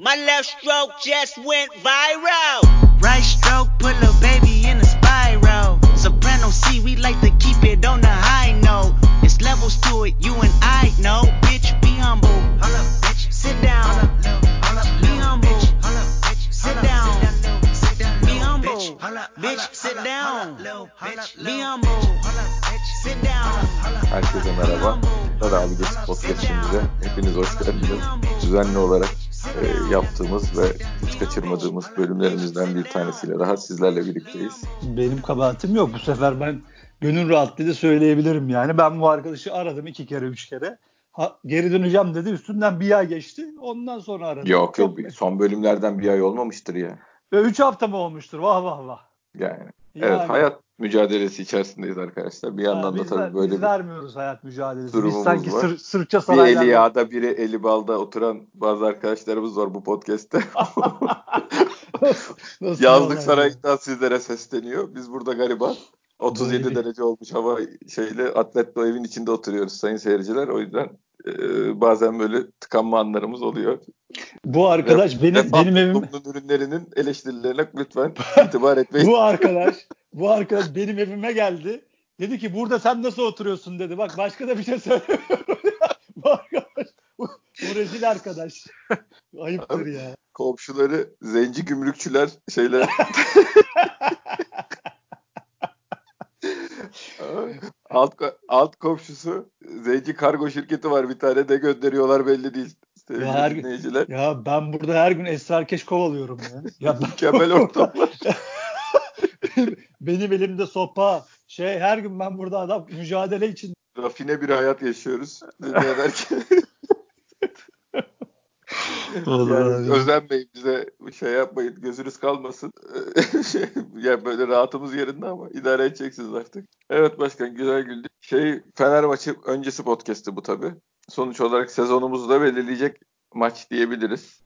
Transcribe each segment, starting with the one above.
My left stroke just went viral. Right stroke, put a baby in a spiral. Soprano C, we like to keep it on the high note. It's levels to it, you and I know. Bitch, be humble. Hold up, bitch. Sit down. Be humble. Sit down. Be humble. Bitch, sit down. Be humble. Sit down. Herkese merhaba. Hadi abi geç podcast'imize. Hepiniz hoş geldiniz. Düzenli olarak e, yaptığımız ve hiç kaçırmadığımız bölümlerimizden bir tanesiyle daha sizlerle birlikteyiz. Benim kabahatim yok. Bu sefer ben gönül rahatlığıyla söyleyebilirim yani. Ben bu arkadaşı aradım iki kere, üç kere. Ha, geri döneceğim dedi. Üstünden bir ay geçti. Ondan sonra aradım. Yok yok son bölümlerden bir ay olmamıştır ya. Ve üç hafta mı olmuştur? Vah vah vah. Yani. Yani. Evet hayat mücadelesi içerisindeyiz arkadaşlar. Bir yandan Ha, da biz, tabii ver- böyle biz bir, vermiyoruz hayat mücadelesi. Biz durumumuz sanki var. sır, sırça bir saraylarda. eli yağda biri eli balda oturan bazı arkadaşlarımız var bu podcast'te. Nasıl Yazlık sarayından sizlere sesleniyor. Biz burada gariban. 37 Böyle bir- derece olmuş hava şeyle atletle evin içinde oturuyoruz sayın seyirciler. O yüzden bazen böyle tıkanma anlarımız oluyor. Bu arkadaş benim Vefat benim evim ürünlerinin eleştirilerine lütfen itibar etmeyin. bu arkadaş bu arkadaş benim evime geldi. Dedi ki burada sen nasıl oturuyorsun dedi. Bak başka da bir şey söylemiyorum. bu arkadaş bu, bu rezil arkadaş. Ayıptır ya. Komşuları zenci gümrükçüler şeyler. Alt, alt komşusu zenci kargo şirketi var bir tane de gönderiyorlar belli değil. Sevgili Ya her dinleyiciler. Ya ben burada her gün esrarkeş kovalıyorum ya. ya ben- Mükemmel ortamlar. benim elimde sopa. Şey her gün ben burada adam mücadele için. Rafine bir hayat yaşıyoruz. Dinleyenlerken. yani özenmeyin bize şey yapmayın gözünüz kalmasın. şey, yani böyle rahatımız yerinde ama idare edeceksiniz artık. Evet başkan güzel güldük. Şey Fener maçı öncesi podcast'ı bu tabi. Sonuç olarak sezonumuzu da belirleyecek maç diyebiliriz.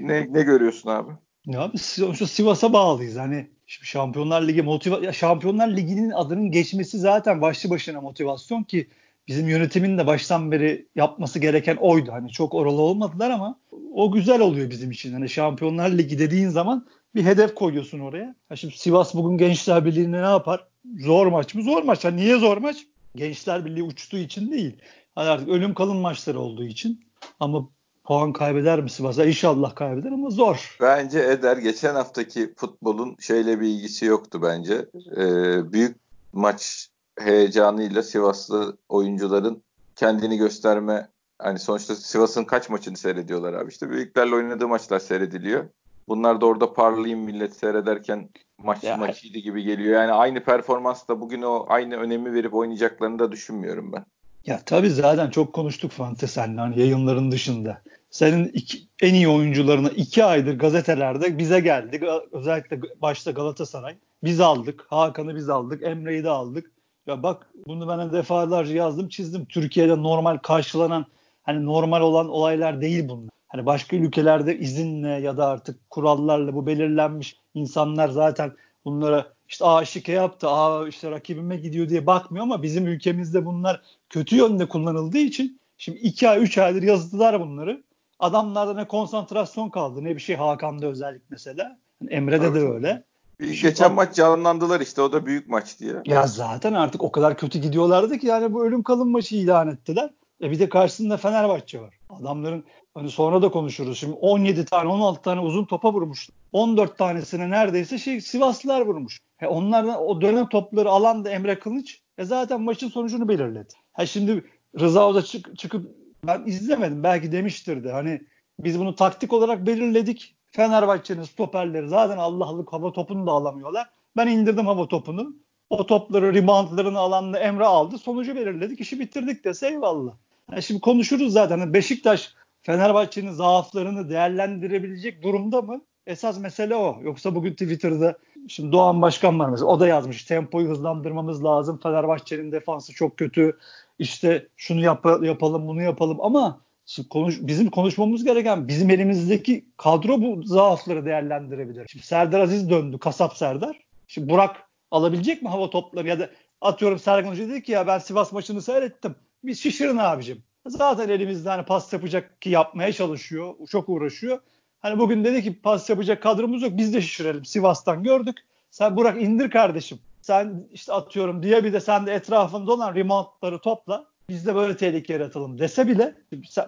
Ne, ne görüyorsun abi? Ya biz sonuçta Sivas'a bağlıyız. Hani şimdi Şampiyonlar Ligi motiva Şampiyonlar Ligi'nin adının geçmesi zaten başlı başına motivasyon ki bizim yönetimin de baştan beri yapması gereken oydu. Hani çok oralı olmadılar ama o güzel oluyor bizim için. Hani Şampiyonlar Ligi dediğin zaman bir hedef koyuyorsun oraya. Ha şimdi Sivas bugün Gençler Birliği'ne ne yapar? Zor maç mı? Zor maç. Ha niye zor maç? Gençler Birliği uçtuğu için değil. Hani artık ölüm kalım maçları olduğu için. Ama puan kaybeder mi Sivas'a? İnşallah kaybeder ama zor. Bence Eder geçen haftaki futbolun şeyle bir ilgisi yoktu bence. Ee, büyük maç heyecanıyla Sivaslı oyuncuların kendini gösterme hani sonuçta Sivas'ın kaç maçını seyrediyorlar abi işte büyüklerle oynadığı maçlar seyrediliyor. Bunlar da orada parlayayım millet seyrederken maç Ya. maçıydı gibi geliyor. Yani aynı performansla bugün o aynı önemi verip oynayacaklarını da düşünmüyorum ben. Ya tabii zaten çok konuştuk Fante senle hani yayınların dışında. Senin iki, en iyi oyuncularına iki aydır gazetelerde bize geldi. Özellikle başta Galatasaray. Biz aldık. Hakan'ı biz aldık. Emre'yi de aldık. Ya bak bunu ben defalarca yazdım çizdim. Türkiye'de normal karşılanan hani normal olan olaylar değil bunlar. Hani başka ülkelerde izinle ya da artık kurallarla bu belirlenmiş insanlar zaten bunlara işte aa şike yaptı, aa işte rakibime gidiyor diye bakmıyor ama bizim ülkemizde bunlar kötü yönde kullanıldığı için şimdi 2 ay 3 aydır yazdılar bunları. Adamlarda ne konsantrasyon kaldı ne bir şey Hakan'da özellik mesela. Hani Emre'de Tabii, de öyle. Geçen maç canlandılar işte o da büyük maç diye. Ya zaten artık o kadar kötü gidiyorlardı ki yani bu ölüm kalım maçı ilan ettiler. E bir de karşısında Fenerbahçe var. Adamların hani sonra da konuşuruz. Şimdi 17 tane 16 tane uzun topa vurmuş. 14 tanesine neredeyse şey Sivaslılar vurmuş. E onlardan o dönem topları alan da Emre Kılıç. E zaten maçın sonucunu belirledi. Ha şimdi Rıza Hoca çık, çıkıp ben izlemedim belki demiştir de hani biz bunu taktik olarak belirledik. Fenerbahçe'nin stoperleri zaten Allah'lık hava topunu da alamıyorlar. Ben indirdim hava topunu. O topları, reboundlarını alan Emre aldı. Sonucu belirledik. işi bitirdik dese eyvallah. Yani şimdi konuşuruz zaten. Beşiktaş Fenerbahçe'nin zaaflarını değerlendirebilecek durumda mı? Esas mesele o. Yoksa bugün Twitter'da şimdi Doğan Başkan var mesela. O da yazmış. Tempoyu hızlandırmamız lazım. Fenerbahçe'nin defansı çok kötü. İşte şunu yap- yapalım, bunu yapalım ama Şimdi konuş, bizim konuşmamız gereken bizim elimizdeki kadro bu zaafları değerlendirebilir. Şimdi Serdar Aziz döndü, kasap Serdar. Şimdi Burak alabilecek mi hava topları ya da atıyorum Sergen Hoca dedi ki ya ben Sivas maçını seyrettim. Bir şişirin abicim. Zaten elimizde hani pas yapacak ki yapmaya çalışıyor. Çok uğraşıyor. Hani bugün dedi ki pas yapacak kadromuz yok biz de şişirelim. Sivas'tan gördük. Sen Burak indir kardeşim. Sen işte atıyorum diye bir de sen de etrafında olan remontları topla. Biz de böyle tehlike yaratalım dese bile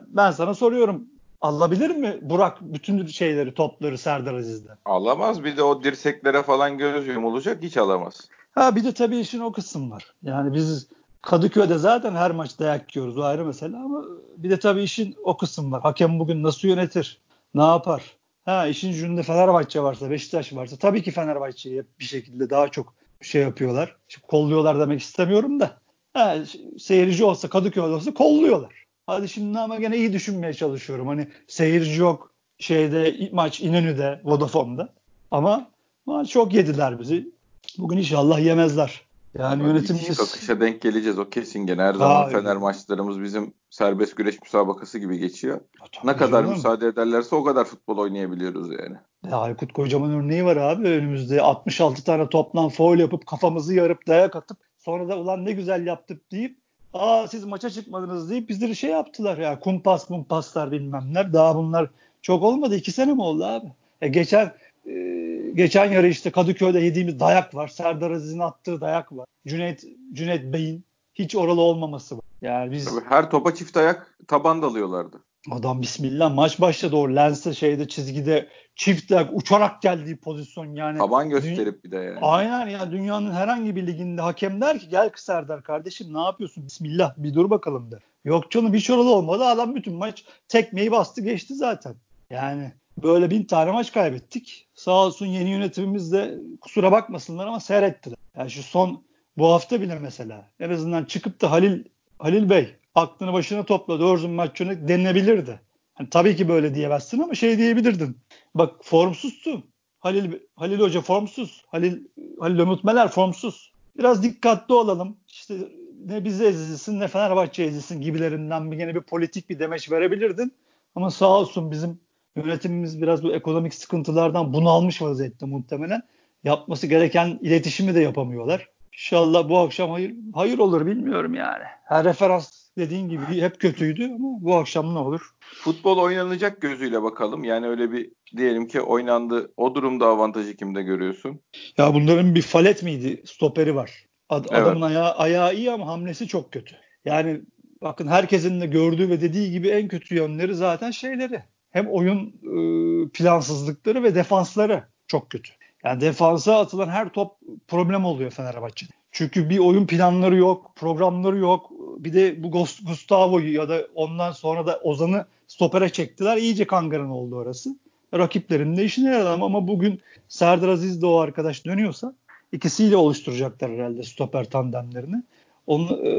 ben sana soruyorum alabilir mi Burak bütün şeyleri topları Serdar Aziz'den? Alamaz bir de o dirseklere falan göz yumulacak hiç alamaz. Ha bir de tabii işin o kısım var. Yani biz Kadıköy'de zaten her maç dayak yiyoruz o ayrı mesele ama bir de tabii işin o kısım var. Hakem bugün nasıl yönetir? Ne yapar? Ha işin ucunda Fenerbahçe varsa, Beşiktaş varsa tabii ki Fenerbahçe'yi bir şekilde daha çok şey yapıyorlar. Şimdi kolluyorlar demek istemiyorum da. Ha, seyirci olsa Kadıköy'de olsa kolluyorlar. Hadi şimdi ama gene iyi düşünmeye çalışıyorum. Hani seyirci yok şeyde maç İnönü'de, Vodafone'da. Ama maç çok yediler bizi. Bugün inşallah yemezler. Yani Ama yönetimimiz... itiş kakışa denk geleceğiz o kesin gene. Her zaman Fener maçlarımız bizim serbest güreş müsabakası gibi geçiyor. Tabii ne kadar müsaade ederlerse o kadar futbol oynayabiliyoruz yani. Ya Aykut Kocaman örneği var abi önümüzde 66 tane toplam foul yapıp kafamızı yarıp dayak atıp sonra da ulan ne güzel yaptık deyip aa siz maça çıkmadınız deyip bizleri şey yaptılar ya kumpas kumpaslar bilmem ne daha bunlar çok olmadı iki sene mi oldu abi? E geçen e, geçen yarı işte Kadıköy'de yediğimiz dayak var. Serdar Aziz'in attığı dayak var. Cüneyt Cüneyt Bey'in hiç oralı olmaması var. Yani biz Tabii her topa çift ayak taban dalıyorlardı. Adam bismillah maç başladı o lense şeyde çizgide çift ayak uçarak geldiği pozisyon yani. Taban gösterip bir de yani. Aynen ya dünyanın herhangi bir liginde hakem der ki gel Serdar kardeşim ne yapıyorsun bismillah bir dur bakalım der. Yok canım hiç oralı olmadı adam bütün maç tekmeyi bastı geçti zaten. Yani böyle bin tane maç kaybettik. Sağ olsun yeni yönetimimiz de kusura bakmasınlar ama seyrettiler. Yani şu son bu hafta bile mesela en azından çıkıp da Halil Halil Bey aklını başına topla doğru maç yönet denilebilirdi. Yani tabii ki böyle diyemezsin ama şey diyebilirdin. Bak formsuzsun. Halil Halil Hoca formsuz. Halil Halil Umut Meler formsuz. Biraz dikkatli olalım. İşte ne bizi ezilsin ne Fenerbahçe ezilsin gibilerinden bir gene bir politik bir demeç verebilirdin. Ama sağ olsun bizim yönetimimiz biraz bu ekonomik sıkıntılardan bunalmış vaziyette muhtemelen. Yapması gereken iletişimi de yapamıyorlar. İnşallah bu akşam hayır hayır olur bilmiyorum yani. Her referans dediğin gibi hep kötüydü ama bu akşam ne olur? Futbol oynanacak gözüyle bakalım. Yani öyle bir diyelim ki oynandı. O durumda avantajı kimde görüyorsun? Ya bunların bir falet miydi? Stoperi var. Ad, Evet. Adamın ayağı, ayağı iyi ama hamlesi çok kötü. Yani bakın herkesin de gördüğü ve dediği gibi en kötü yönleri zaten şeyleri. Hem oyun e, plansızlıkları ve defansları çok kötü. Yani defansa atılan her top problem oluyor Fenerbahçe'de. Çünkü bir oyun planları yok, programları yok. Bir de bu Gus- Gustavo'yu ya da ondan sonra da Ozan'ı stopere çektiler. İyice kangaran oldu orası. Rakiplerin de işine yaradı ama- ama bugün Serdar Aziz de o arkadaş dönüyorsa ikisiyle oluşturacaklar herhalde stoper tandemlerini. Onu, e,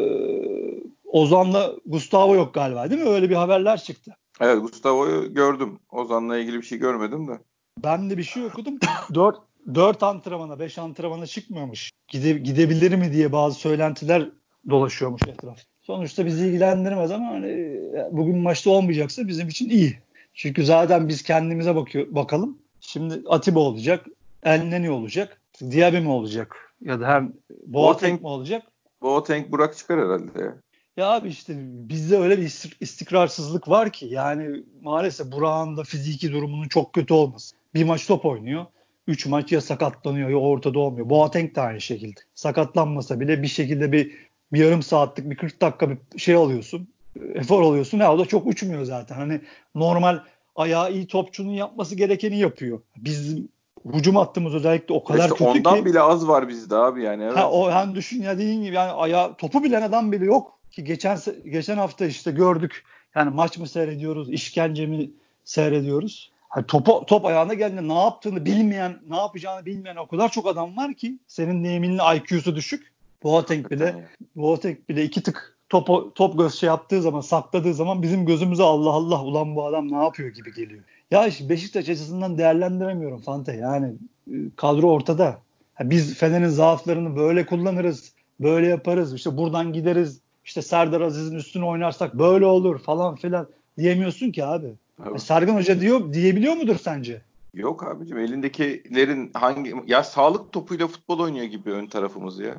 Ozan'la Gustavo yok galiba değil mi? Öyle bir haberler çıktı. Evet Gustavo'yu gördüm. Ozan'la ilgili bir şey görmedim de. Ben de bir şey okudum. 4 4 antrenmana, 5 antrenmana çıkmıyormuş. Gide, gidebilir mi diye bazı söylentiler dolaşıyormuş etraf. Sonuçta bizi ilgilendirmez ama hani e, bugün maçta olmayacaksa bizim için iyi. Çünkü zaten biz kendimize bakıyor bakalım. Şimdi Atiba olacak, Elneni olacak, Diaby mi olacak ya da hem Boateng mi olacak? Boateng Burak çıkar herhalde ya. Ya abi işte bizde öyle bir istik- istikrarsızlık var ki yani maalesef Burak'ın da fiziki durumunun çok kötü olması. Bir maç top oynuyor. Üç maç ya sakatlanıyor ya ortada olmuyor. Boateng de aynı şekilde. Sakatlanmasa bile bir şekilde bir, bir yarım saatlik bir 40 dakika bir şey alıyorsun. Efor alıyorsun. Ya o da çok uçmuyor zaten. Hani normal ayağı iyi topçunun yapması gerekeni yapıyor. Bizim hücum hattımız özellikle o kadar İşte kötü ondan ki. bile az var bizde abi yani. Evet. Ha, o yani düşün ya dediğin gibi yani ayağı topu bilen adam bile yok ki geçen geçen hafta işte gördük. Yani maç mı seyrediyoruz, işkence mi seyrediyoruz? Hani topu, top ayağına geldiğinde ne yaptığını bilmeyen, ne yapacağını bilmeyen o kadar çok adam var ki senin deyiminle IQ'su düşük. Boateng bile Boateng bile iki tık top, top göz şey yaptığı zaman sakladığı zaman bizim gözümüze Allah Allah ulan bu adam ne yapıyor gibi geliyor. Ya işte Beşiktaş açısından değerlendiremiyorum Fante. Yani e, kadro ortada. Biz Fener'in zaaflarını böyle kullanırız. Böyle yaparız. İşte buradan gideriz. İşte Serdar Aziz'in üstüne oynarsak böyle olur falan filan diyemiyorsun ki abi. Evet. Sergen Hoca diyor diyebiliyor mudur sence? Yok abicim elindekilerin hangi ya sağlık topuyla futbol oynuyor gibi ön tarafımız ya.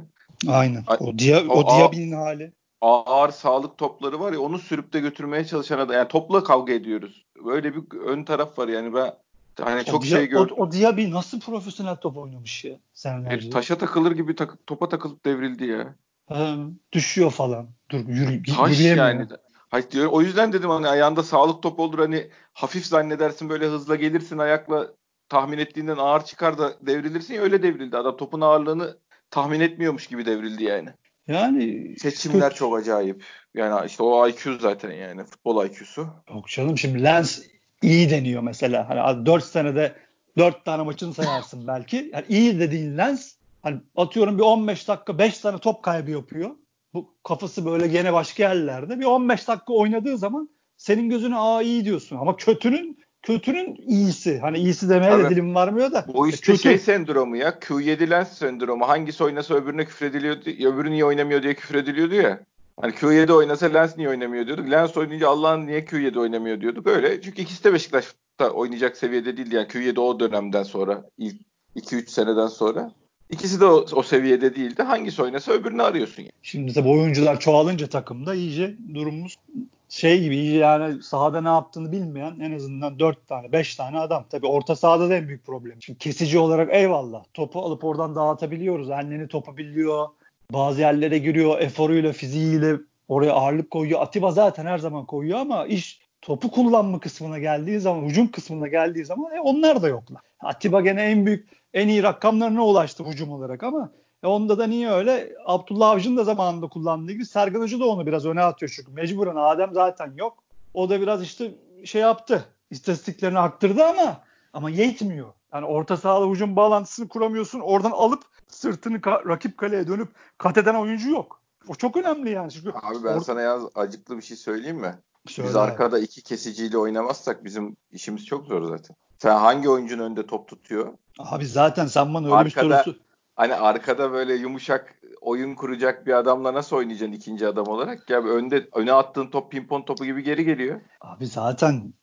Aynen. Ay- O, dia, o- o Diaby'nin hali. Ağır sağlık topları var ya onu sürüp de götürmeye çalışan adam. Yani topla kavga ediyoruz. Böyle bir ön taraf var yani ben Hani çok o, şey Dia- gördüm. o, o Diaby nasıl profesyonel top oynamış ya senelerce. Herif taşa takılır gibi tak- topa takılıp devrildi ya. Ha, düşüyor falan. Dur yürü, Taş yürüyemiyor. yani. Hayır diyor. O yüzden dedim hani ayağında sağlık top olur hani hafif zannedersin böyle hızla gelirsin ayakla tahmin ettiğinden ağır çıkar da devrilirsin ya öyle devrildi. Adam topun ağırlığını tahmin etmiyormuş gibi devrildi yani. Yani Seçimler kötü- çok acayip. Yani işte o IQ zaten yani futbol IQ'su. Yok canım şimdi Lens iyi deniyor mesela. Hani 4 senede 4 tane maçını sayarsın belki. Yani iyi dediğin Lens hani atıyorum bir 15 dakika 5 tane top kaybı yapıyor. Bu kafası böyle gene başka yerlerde. Bir 15 dakika oynadığı zaman senin gözüne aa iyi diyorsun. Ama kötünün kötünün iyisi. Hani iyisi demeye de Tabii. dilim varmıyor da. Bu işte Kötü. şey sendromu ya. Q7 lens sendromu. Hangisi oynasa öbürüne küfrediliyordu. Öbürü niye oynamıyor diye küfrediliyordu ya. Hani Q7 oynasa Lens niye oynamıyor diyorduk. Lens oynayınca Allah'ın niye Q7 oynamıyor diyorduk. Öyle. Çünkü ikisi de Beşiktaş'ta oynayacak seviyede değildi. Yani Q7 o dönemden sonra. ilk 2-3 seneden sonra. İkisi de o, o seviyede değildi. Hangisi oynasa öbürünü arıyorsun. Yani. Şimdi tabii oyuncular çoğalınca takımda iyice durumumuz şey gibi yani sahada ne yaptığını bilmeyen en azından 4 tane 5 tane adam. Tabii orta sahada da en büyük problem. Şimdi kesici olarak eyvallah. Topu alıp oradan dağıtabiliyoruz. Anneni topa biliyor. Bazı yerlere giriyor. Eforuyla, fiziğiyle oraya ağırlık koyuyor. Atiba zaten her zaman koyuyor ama iş topu kullanma kısmına geldiği zaman, hücum kısmına geldiği zaman e, onlar da yoklar. Atiba gene en büyük, en iyi rakamlarına ulaştı hücum olarak ama e onda da niye öyle? Abdullah Avcı'nın da zamanında kullandığı gibi Sergen Hoca da onu biraz öne atıyor çünkü mecburen Adem zaten yok. O da biraz işte şey yaptı. İstatistiklerini arttırdı ama ama yetmiyor. Yani orta sahada hücum bağlantısını kuramıyorsun. Oradan alıp sırtını ka- rakip kaleye dönüp kat eden oyuncu yok. O çok önemli yani. Çünkü Abi ben or- sana yalnız acıklı bir şey söyleyeyim mi? Söyle Biz arkada iki kesiciyle oynamazsak bizim işimiz çok zor zaten. Sen hangi oyuncunun önünde top tutuyor? Abi zaten sen bana öyle Arkada- bir sorusu Hani arkada böyle yumuşak oyun kuracak bir adamla nasıl oynayacaksın ikinci adam olarak? Ya önde öne attığın top pimpon topu gibi geri geliyor. Abi zaten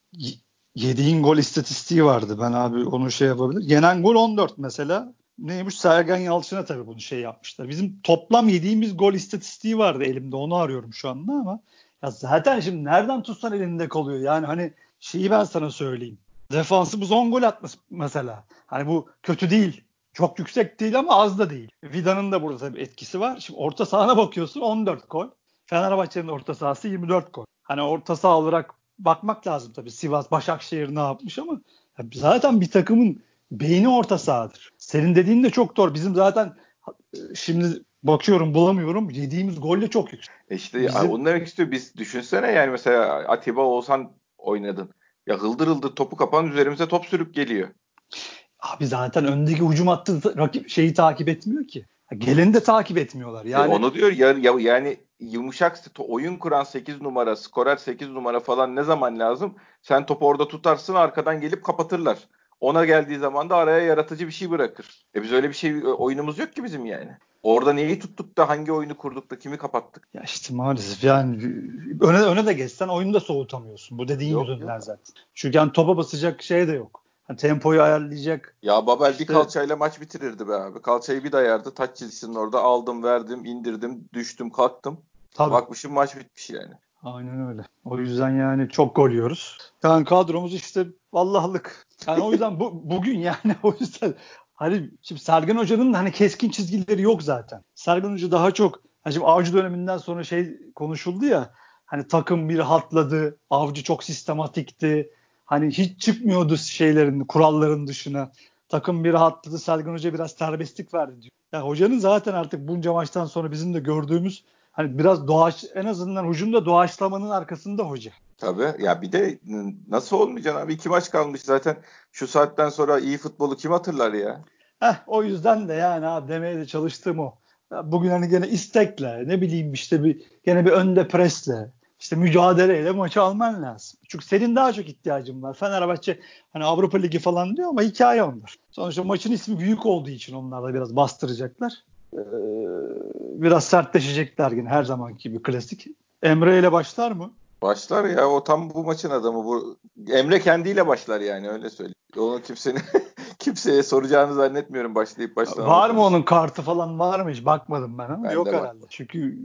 yediğin gol istatistiği vardı. Ben abi onu şey yapabilir. Yenen gol 14 mesela. Neymiş? Sergen Yalçın'a tabii bunu şey yapmışlar. Bizim toplam yediğimiz gol istatistiği vardı elimde. Onu arıyorum şu anda ama ya zaten şimdi nereden tutsan elinde kalıyor. Yani hani şeyi ben sana söyleyeyim. Defansımız 10 gol atmış mesela. Hani bu kötü değil. Çok yüksek değil ama az da değil. Vida'nın da burada tabii etkisi var. Şimdi orta sahana bakıyorsun 14 gol. Fenerbahçe'nin orta sahası 24 gol. Hani orta saha olarak bakmak lazım tabii. Sivas, Başakşehir ne yapmış ama zaten bir takımın beyni orta sahadır. Senin dediğin de çok doğru. Bizim zaten şimdi bakıyorum bulamıyorum. Yediğimiz golle çok yüksek. E İşte Bizim- onu demek istiyor. Biz düşünsene yani mesela Atiba Oğuzhan oynadın. Ya hıldır hıldır topu kapan üzerimize top sürüp geliyor. Abi zaten öndeki hücum hattı rakip şeyi takip etmiyor ki. Geleni de takip etmiyorlar. Yani, Yani onu diyor ya, ya- yani yumuşak oyun kuran 8 numara, skorer 8 numara falan ne zaman lazım? Sen topu orada tutarsın arkadan gelip kapatırlar. Ona geldiği zaman da araya yaratıcı bir şey bırakır. E biz öyle bir şey oyunumuz yok ki bizim yani. Orada neyi tuttuk da hangi oyunu kurduk da kimi kapattık? Ya işte maalesef yani öne öne de geçsen oyunu da soğutamıyorsun. Bu dediğin Yok, yüzünden yok. zaten. Çünkü yani topa basacak şey de yok. Hani tempoyu ayarlayacak. Ya Babel İşte- bir kalçayla maç bitirirdi be abi. Kalçayı bir dayardı. Taç çizgisinin orada aldım, verdim, indirdim, düştüm, kalktım. Tabii. Bakmışım maç bitmiş yani. Aynen öyle. O yüzden yani çok gol yiyoruz. Yani kadromuz işte vallahlık. Yani o yüzden bu, bugün yani o yüzden hani şimdi Sergen Hoca'nın hani keskin çizgileri yok zaten. Sergen Hoca daha çok hani şimdi avcı döneminden sonra şey konuşuldu ya hani takım bir hatladı. Avcı çok sistematikti. Hani hiç çıkmıyordu şeylerin, kuralların dışına. Takım bir rahatladı. Sergen Hoca biraz serbestlik verdi diyor. Yani hocanın zaten artık bunca maçtan sonra bizim de gördüğümüz hani biraz doğaç en azından hücumda doğaçlamanın arkasında hoca. Tabii. Ya bir de nasıl olmayacaksın abi? İki maç kalmış zaten. Şu saatten sonra iyi futbolu kim hatırlar ya? Heh, o yüzden de yani abi demeye de çalıştığım o. Bugün hani gene istekle ne bileyim işte bir gene bir önde presle işte mücadeleyle maçı alman lazım. Çünkü senin daha çok ihtiyacın var. Fenerbahçe hani Avrupa Ligi falan diyor ama hikaye onlar. Sonuçta maçın ismi büyük olduğu için onlar da biraz bastıracaklar. Ee, biraz sertleşecekler yine her zamanki gibi klasik. Emre ile başlar mı? Başlar ya o tam bu maçın adamı bu. Emre kendiyle başlar yani öyle söyleyeyim. Onu kimsenin kimseye soracağını zannetmiyorum başlayıp başlamamak. Var mı onun kartı falan var mı hiç bakmadım ben ama Ben yok de herhalde. Çünkü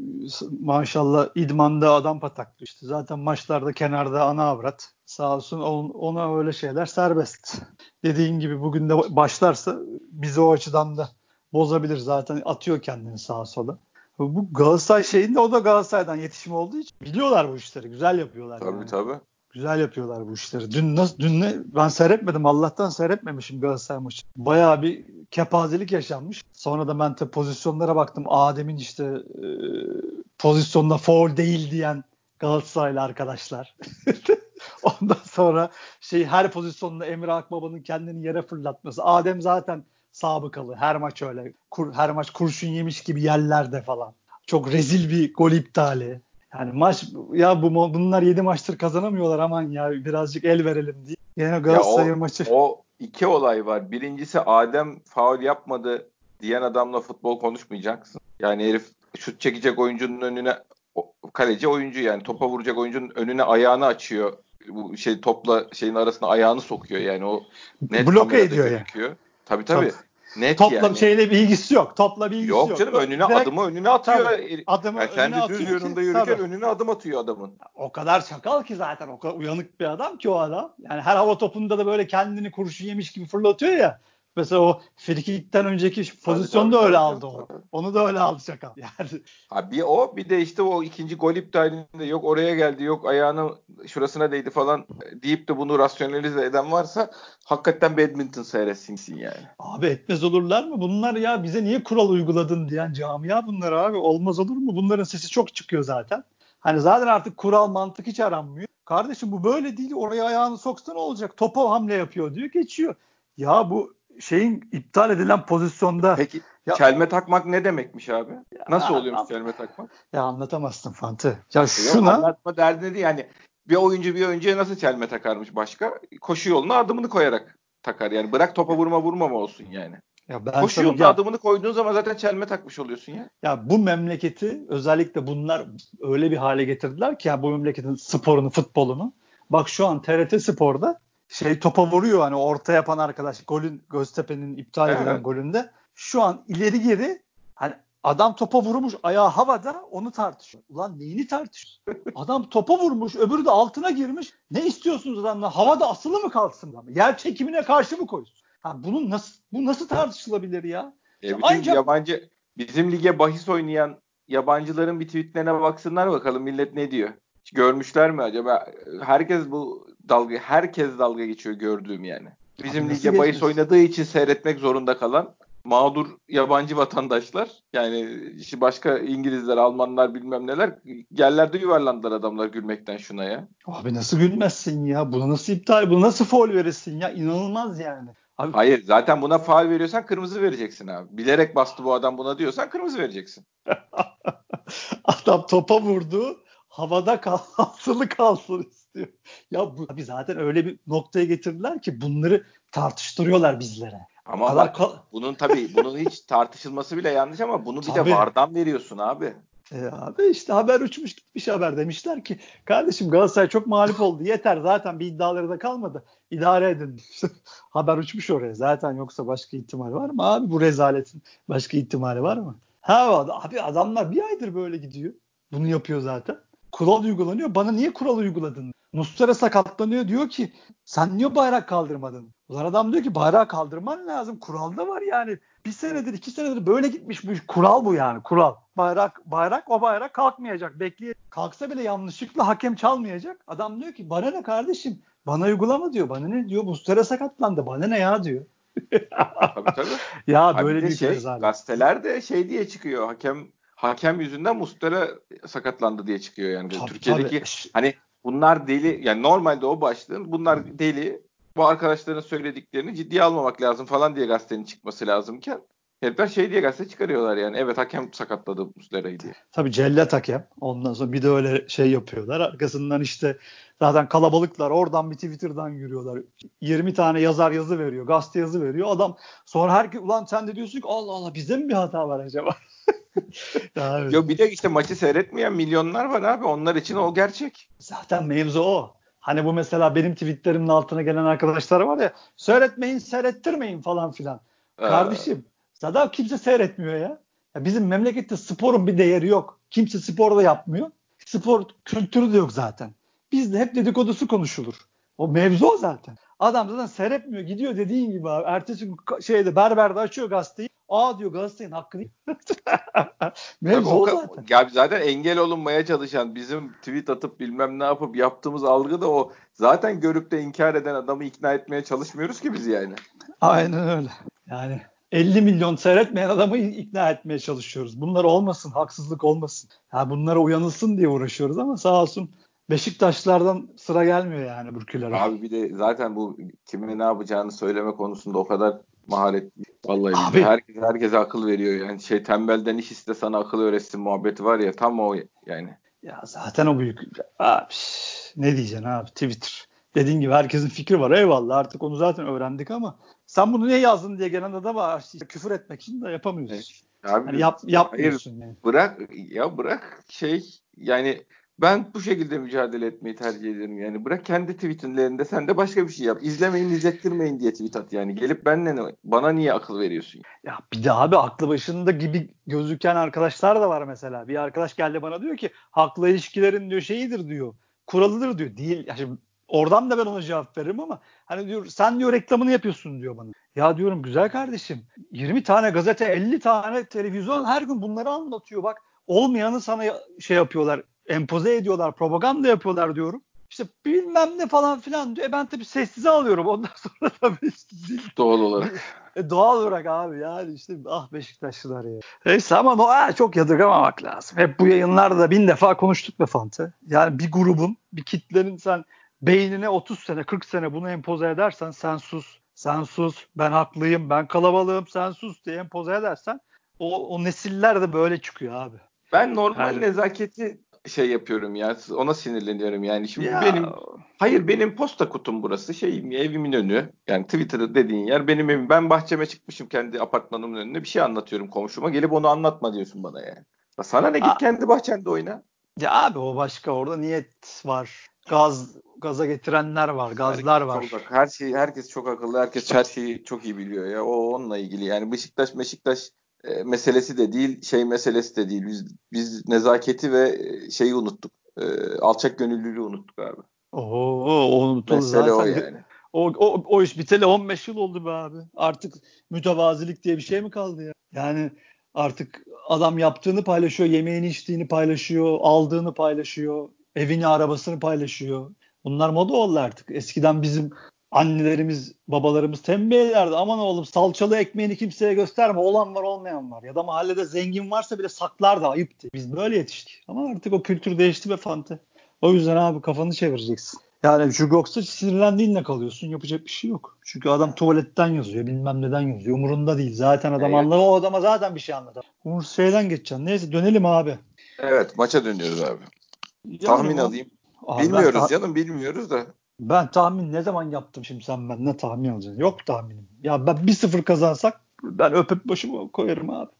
maşallah idmanda adam pataklıyor işte. Zaten maçlarda kenarda ana avrat. Sağ olsun on- ona öyle şeyler serbest. dediğin gibi bugün de başlarsa bizi o açıdan da bozabilir. Zaten atıyor kendini sağa sola. Bu Galatasaray şeyinde o da Galatasaray'dan yetişim olduğu için biliyorlar bu işleri. Güzel yapıyorlar. Tabii yani. tabii. Güzel yapıyorlar bu işleri. Dün nasıl dün ne ben seyretmedim. Allah'tan seyretmemişim Galatasaray maçı. Bayağı bir kepazelik yaşanmış. Sonra da ben de pozisyonlara baktım. Adem'in işte e, pozisyonda foul değil diyen Galatasaraylı arkadaşlar. Ondan sonra şey her pozisyonda Emre Akbaba'nın kendini yere fırlatması. Adem zaten sabıkalı. Her maç öyle. Kur, her maç kurşun yemiş gibi yerlerde falan. Çok rezil bir gol iptali. Yani maç ya bu bunlar 7 maçtır kazanamıyorlar aman ya birazcık el verelim diye. Yine Galatasaray Ya o, maçı. O iki olay var. Birincisi Adem faul yapmadı diyen adamla futbol konuşmayacaksın. Yani herif şut çekecek oyuncunun önüne kaleci oyuncu yani topa vuracak oyuncunun önüne ayağını açıyor. Bu şey topla şeyin arasına ayağını sokuyor yani o net Bloke ediyor gözüküyor. Tabii tabii. Net Topla yani. şeyle bir ilgisi yok. Topla bir ilgisi yok. yok canım önüne Direkt adımı önüne atıyor. Tabii. adımı Yani önüne kendi düz atıyor ki- yönünde yürürken tabii. önüne adım atıyor adamın. o kadar çakal ki zaten o kadar uyanık bir adam ki o adam. Yani her hava topunda da böyle kendini kurşun yemiş gibi fırlatıyor ya. Mesela o frikikten önceki pozisyonda tabii, öyle aldı o. Onu da öyle aldı çakal. Yani Ha bir o bir de işte o ikinci gol iptalinde yok oraya geldi yok ayağını şurasına değdi falan deyip de bunu rasyonelize eden varsa hakikaten badminton seyretsinsin yani. abi etmez olurlar mı? Bunlar ya bize niye kural uyguladın diyen camia bunlar abi. Olmaz olur mu? Bunların sesi çok çıkıyor zaten. Hani zaten artık kural mantık hiç aranmıyor. Kardeşim bu böyle değil. Oraya ayağını soksa ne olacak? Topa hamle yapıyor diyor geçiyor. Ya bu şeyin iptal edilen pozisyonda Peki Ya- çelme takmak ne demekmiş abi? Nasıl Ya, oluyormuş abi- çelme takmak? ya anlatamazsın Fante. Ya Yok, şuna anlatma derdine değil yani bir oyuncu bir oyuncuya nasıl çelme takarmış başka? Koşu yoluna adımını koyarak takar yani bırak topa vurma vurmama olsun yani. ya ben Koşu yoluna ya- adımını koyduğun zaman zaten çelme takmış oluyorsun ya. Ya bu memleketi özellikle bunlar öyle bir hale getirdiler ki ya bu memleketin sporunu, futbolunu. Bak şu an TRT Spor'da şey topa vuruyor hani orta yapan arkadaş golün Göztepe'nin iptal edilen Evet. golünde. Şu an ileri geri hani adam topa vurmuş ayağı havada onu tartışıyor. Ulan neyini tartışıyor? Adam topa vurmuş öbürü de altına girmiş. Ne istiyorsunuz adamla? Havada asılı mı kalsın adam? Yer çekimine karşı mı koysun? Ha bunun nasıl bu nasıl tartışılabilir ya? E, bütün ancak- yabancı bizim lige bahis oynayan yabancıların bir tweetlerine baksınlar bakalım millet ne diyor. Görmüşler mi acaba? Herkes bu dalga herkes dalga geçiyor gördüğüm yani. Bizim lige bahis oynadığı için seyretmek zorunda kalan mağdur yabancı vatandaşlar yani işte başka İngilizler, Almanlar bilmem neler yerlerde yuvarlandılar adamlar gülmekten şuna ya. Abi nasıl gülmezsin ya? Bunu nasıl iptal? Bunu nasıl foul verirsin ya? İnanılmaz yani. Abi Hayır zaten buna faul veriyorsan kırmızı vereceksin abi. Bilerek bastı bu adam buna diyorsan kırmızı vereceksin. adam topa vurdu. Havada kal, asılı kalsın istiyor. Ya bu abi zaten öyle bir noktaya getirdiler ki bunları tartıştırıyorlar bizlere. O Ama kadar bak, kal- bunun tabii bunun hiç tartışılması bile yanlış ama bunu bir Tabii. de vardan veriyorsun abi. E abi işte haber uçmuş gitmiş haber demişler ki kardeşim Galatasaray çok mağlup oldu yeter zaten bir iddiaları da kalmadı idare edin. haber uçmuş oraya zaten yoksa başka ihtimal var mı abi bu rezaletin başka ihtimali var mı? Ha abi adamlar bir aydır böyle gidiyor bunu yapıyor zaten. Kural uygulanıyor bana niye kural uyguladın? Mustara sakatlanıyor diyor ki sen niye bayrak kaldırmadın? Ulan adam diyor ki bayrağı kaldırman lazım kuralda var yani bir senedir iki senedir böyle gitmiş bu kural bu yani kural. Bayrak bayrak o bayrak kalkmayacak bekleye kalksa bile yanlışlıkla hakem çalmayacak. Adam diyor ki bana ne kardeşim bana uygulama diyor bana ne diyor Mustara sakatlandı bana ne ya diyor. Tabii tabii. Ya Abi böyle bir şey, rezalet. gazeteler de şey diye çıkıyor. Hakem hakem yüzünden Mustera sakatlandı diye çıkıyor yani. Tabii, Türkiye'deki tabii. hani bunlar deli yani normalde o başlığın bunlar deli bu arkadaşların söylediklerini ciddiye almamak lazım falan diye gazetenin çıkması lazımken herifler şey diye gazete çıkarıyorlar yani. Evet hakem sakatladı Mustera'yı diye. Tabii cellat hakem. Ondan sonra bir de öyle şey yapıyorlar. Arkasından işte zaten kalabalıklar oradan bir Twitter'dan yürüyorlar. 20 tane yazar yazı veriyor. Gazete yazı veriyor. Adam sonra herkes ulan sen de diyorsun ki Allah Allah bizde mi bir hata var acaba? Yo bir de işte maçı seyretmeyen milyonlar var abi. Onlar için o gerçek. Zaten mevzu o. Hani bu mesela benim tweetlerimin altına gelen arkadaşlar var ya seyretmeyin seyrettirmeyin falan filan. Ee, Kardeşim zaten kimse seyretmiyor ya. ya. Bizim memlekette sporun bir değeri yok. Kimse spor da yapmıyor. Spor kültürü de yok zaten. Bizde hep dedikodusu konuşulur. O mevzu o zaten. Adam zaten seyretmiyor. Gidiyor dediğin gibi abi. Ertesi gün şeyde berberde açıyor gazeteyi. Aa diyor gazetenin hakkı değil. mevzu o, zaten. Ya zaten engel olunmaya çalışan bizim tweet atıp bilmem ne yapıp yaptığımız algı da o. Zaten görüp de inkar eden adamı ikna etmeye çalışmıyoruz ki biz yani. Aynen öyle. Yani 50 milyon seyretmeyen adamı ikna etmeye çalışıyoruz. Bunlar olmasın, haksızlık olmasın. Ya bunlara uyanılsın diye uğraşıyoruz ama sağ olsun Beşiktaşlardan sıra gelmiyor yani Burkülere. Abi bir de zaten bu kime ne yapacağını söyleme konusunda o kadar maharet vallahi Abi. herkes herkese akıl veriyor yani şey tembelden iş iste sana akıl öğretsin muhabbeti var ya tam o yani. Ya zaten o büyük. Abi, ne diyeceksin abi Twitter. Dediğin gibi herkesin fikri var eyvallah artık onu zaten öğrendik ama sen bunu niye yazdın diye gelen adam var. İşte küfür etmek için de yapamıyorsun. Abi, Hani yap, yapmıyorsun yani. bırak ya bırak şey yani ben bu şekilde mücadele etmeyi tercih ederim yani. Bırak kendi tweetlerinde sen de başka bir şey yap. İzlemeyin, izlettirmeyin diye tweet at yani. Gelip benle ne, bana niye akıl veriyorsun? Ya bir de abi aklı başında gibi gözüken arkadaşlar da var mesela. Bir arkadaş geldi bana diyor ki haklı ilişkilerin diyor şeyidir diyor. Kuralıdır diyor. Değil. Ya şimdi oradan da ben ona cevap veririm ama hani diyor sen diyor reklamını yapıyorsun diyor bana. Ya diyorum güzel kardeşim 20 tane gazete 50 tane televizyon her gün bunları anlatıyor bak. Olmayanı sana şey yapıyorlar empoze ediyorlar propaganda yapıyorlar diyorum. İşte bilmem ne falan filan diyor. E ben tabii sessize alıyorum. Ondan sonra tabii zil Doğal olarak. e doğal olarak abi yani işte ah Beşiktaşlılar ya. Neyse ama no, ha, çok yadırgamamak lazım. Hep bu yayınlarda bin defa konuştuk be Fante. Yani bir grubun, bir kitlenin sen beynine 30 sene, 40 sene bunu empoze edersen sen sus, sen sus, ben haklıyım, ben kalabalığım, sen sus diye empoze edersen o, o nesiller de böyle çıkıyor abi. Ben normal Her- nezaketi şey yapıyorum ya. Ona sinirleniyorum yani. Şimdi Ya, benim hayır benim posta kutum burası. Şeyim ya, evimin önü. Yani Twitter'ı dediğin yer benim evim. Ben bahçeme çıkmışım kendi apartmanımın önüne. Bir şey anlatıyorum komşuma. Gelip onu anlatma diyorsun bana yani. Ya Sana ne git Aa. kendi bahçende oyna. ya abi o başka orada niyet var. Gaz gaza getirenler var, gazlar var. Herkes çok ak- her şey herkes çok akıllı. Herkes her şeyi çok iyi biliyor ya. O onunla ilgili. Yani Beşiktaş Beşiktaş e, meselesi de değil, şey meselesi de değil. Biz biz nezaketi ve e, şeyi unuttuk. E, alçak gönüllülüğü unuttuk abi. Oo, o unutuldu Mesele zaten. o yani. O, o, o iş biteli 15 yıl oldu be abi. Artık mütevazilik diye bir şey mi kaldı ya? Yani artık adam yaptığını paylaşıyor, yemeğini içtiğini paylaşıyor, aldığını paylaşıyor, evini arabasını paylaşıyor. Bunlar moda oldu artık. Eskiden bizim annelerimiz, babalarımız tembih ederdi. Aman oğlum salçalı ekmeğini kimseye gösterme. Olan var olmayan var. Ya da mahallede zengin varsa bile saklar da ayıptı. Biz böyle yetiştik. Ama artık o kültür değişti be Fante. O yüzden abi kafanı çevireceksin. Yani çünkü yoksa sinirlendiğinle kalıyorsun. Yapacak bir şey yok. Çünkü adam tuvaletten yazıyor. Bilmem neden yazıyor. Umurunda değil. Zaten adam Evet. anlamı o adama zaten bir şey anlatar. Umur şeyden geçeceksin. Neyse dönelim abi. Evet maça dönüyoruz abi. Yani Tahmin bu- alayım. Abi ben bilmiyoruz ta- canım bilmiyoruz da. Ben tahmin ne zaman yaptım şimdi sen ben ne tahmin alacaksın? Yok tahminim. Ya ben 1-0 kazansak ben öpüp başımı koyarım abi.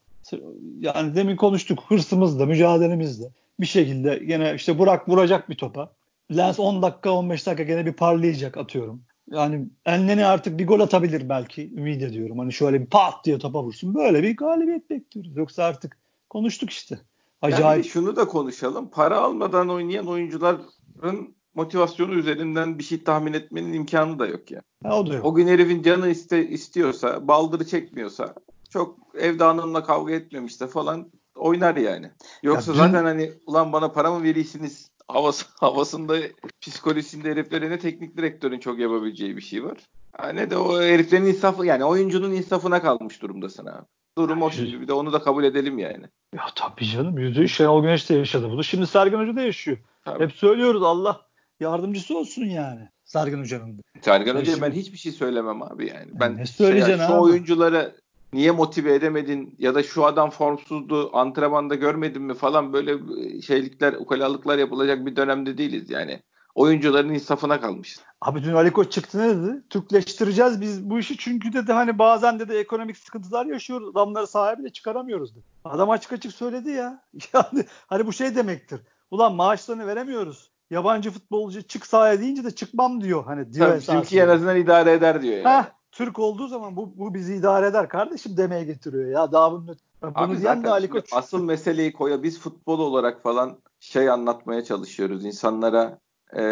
Yani demin konuştuk hırsımızla, mücadelemizle. Bir şekilde gene işte Burak vuracak bir topa. Lens 10 dakika 15 dakika gene bir parlayacak atıyorum. Yani Enleni artık bir gol atabilir belki ümit ediyorum. Hani şöyle bir pat diye topa vursun. Böyle bir galibiyet bekliyoruz. Yoksa artık konuştuk işte. Acayip. Yani şunu da konuşalım. Para almadan oynayan oyuncuların motivasyonu üzerinden bir şey tahmin etmenin imkanı da yok ya. Ha, o da yok. O gün herifin canı iste, istiyorsa, baldırı çekmiyorsa, çok evde hanımla kavga etmemişse falan oynar yani. Yoksa Ya dün- zaten hani ulan bana para mı verirsiniz havası, havasında psikolojisinde heriflere ne teknik direktörün çok yapabileceği bir şey var. Ha, ne de o heriflerin insafı yani oyuncunun insafına kalmış durumdasın abi. Durum o şimdi bir de onu da kabul edelim yani. Ya tabii canım. Yüzde yüz Şenol Güneş de yaşadı bunu. Şimdi Sergen Hoca da yaşıyor. Tabii. Hep söylüyoruz Allah yardımcısı olsun yani. Sergen Hoca'nın da. Sergen Ya Hoca'ya şimdi- ben hiçbir şey söylemem abi yani. Ben ne söyleyeceksin şey, şu abi? oyunculara niye motive edemedin ya da şu adam formsuzdu antrenmanda görmedin mi falan böyle şeylikler ukalalıklar yapılacak bir dönemde değiliz yani. Oyuncuların insafına kalmış. Abi dün Ali Koç çıktı ne dedi? Türkleştireceğiz biz bu işi çünkü dedi hani bazen dedi ekonomik sıkıntılar yaşıyoruz. Adamları sahaya bile çıkaramıyoruz dedi. Adam açık açık söyledi ya. Yani hani bu şey demektir. Ulan maaşlarını veremiyoruz. Yabancı futbolcu çık sahaya deyince de çıkmam diyor. Hani diyor Tabii. Türkiye en azından idare eder diyor yani. Heh, Türk olduğu zaman bu, bu bizi idare eder kardeşim demeye getiriyor ya. Daha bunun bunu Abi diyen de Ali Koç. asıl meseleyi koya biz futbol olarak falan şey anlatmaya çalışıyoruz insanlara. e,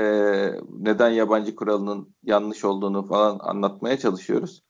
neden yabancı kuralının yanlış olduğunu falan anlatmaya çalışıyoruz.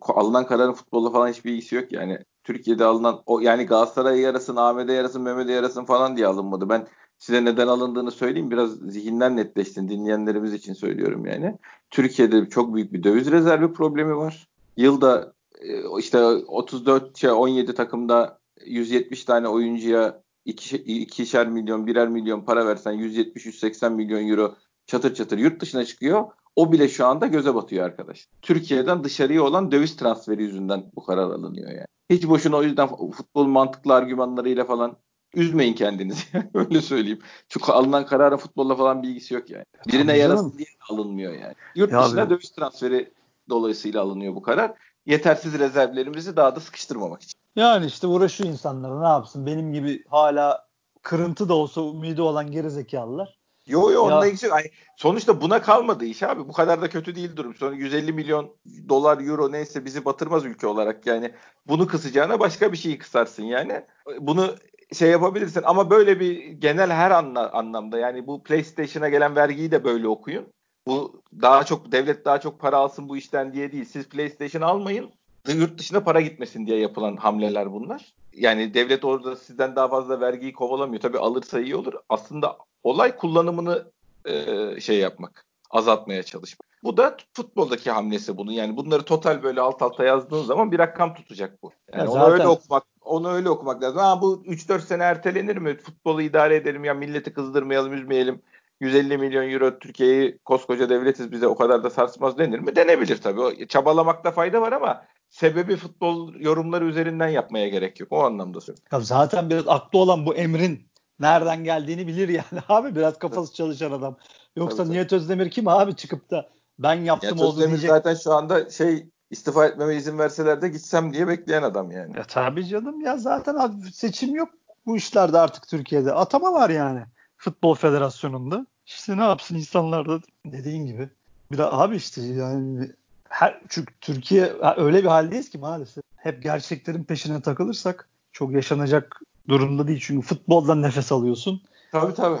Alınan kararın futbolla falan hiçbir ilgisi yok yani. Türkiye'de alınan o yani Galatasaray yarasın, Ahmet'e yarasın, Mehmet'e yarasın falan diye alınmadı. Ben size neden alındığını söyleyeyim. Biraz zihinler netleşsin. Dinleyenlerimiz için söylüyorum yani. Türkiye'de çok büyük bir döviz rezervi problemi var. Yılda e, işte 34 şey 17 takımda 170 tane oyuncuya iki, ikişer milyon, birer milyon para versen 170-180 milyon euro çatır çatır yurt dışına çıkıyor. O bile şu anda göze batıyor arkadaş. Türkiye'den dışarıya olan döviz transferi yüzünden bu karar alınıyor yani. Hiç boşuna o yüzden futbol mantıklı argümanlarıyla falan üzmeyin kendinizi. Öyle söyleyeyim. Çünkü alınan kararın futbolla falan bir ilgisi yok yani. Birine yarasın diye alınmıyor yani. Yurt ya dışına abi. döviz transferi dolayısıyla alınıyor bu karar. Yetersiz rezervlerimizi daha da sıkıştırmamak için. Yani işte uğraşıyor insanlar ne yapsın benim gibi hala kırıntı da olsa umidi olan gerizekalılar. Yo yo onunla ilgisi yani sonuçta buna kalmadı iş abi. Bu kadar da kötü değil durum. Sonra 150 milyon dolar euro neyse bizi batırmaz ülke olarak yani. Bunu kısacağına başka bir şeyi kısarsın yani. Bunu şey yapabilirsin ama böyle bir genel her anla, anlamda yani bu PlayStation'a gelen vergiyi de böyle okuyun. Bu daha çok devlet daha çok para alsın bu işten diye değil. Siz PlayStation almayın yurt dışına para gitmesin diye yapılan hamleler bunlar. Yani devlet orada sizden daha fazla vergiyi kovalamıyor. Tabii alırsa iyi olur. Aslında olay kullanımını e, şey yapmak, azaltmaya çalışmak. Bu da futboldaki hamlesi bunun. Yani bunları total böyle alt alta yazdığın zaman bir rakam tutacak bu. Yani ya onu öyle okumak, onu öyle okumak lazım. Ha bu 3-4 sene ertelenir mi? Futbolu idare edelim ya milleti kızdırmayalım, üzmeyelim. 150 milyon euro Türkiye'yi koskoca devletiz bize o kadar da sarsmaz denir mi? Denebilir tabii. O, çabalamakta fayda var ama sebebi futbol yorumları üzerinden yapmaya gerek yok. O anlamda söylüyorum. Ya zaten biraz aklı olan bu emrin nereden geldiğini bilir yani abi biraz kafası çalışan adam. Yoksa tabii, Nihat Özdemir kim abi çıkıp da ben yaptım Nihat oldu Özdemir diyecek. zaten şu anda şey istifa etmeme izin verseler de gitsem diye bekleyen adam yani. Ya tabii canım ya zaten abi seçim yok bu işlerde artık Türkiye'de. Atama var yani futbol federasyonunda. İşte ne yapsın insanlar da dediğin gibi. Bir de abi işte yani her çünkü Türkiye öyle bir haldeyiz ki maalesef. Hep gerçeklerin peşine takılırsak çok yaşanacak durumda değil. Çünkü futboldan nefes alıyorsun. Tabii tabii.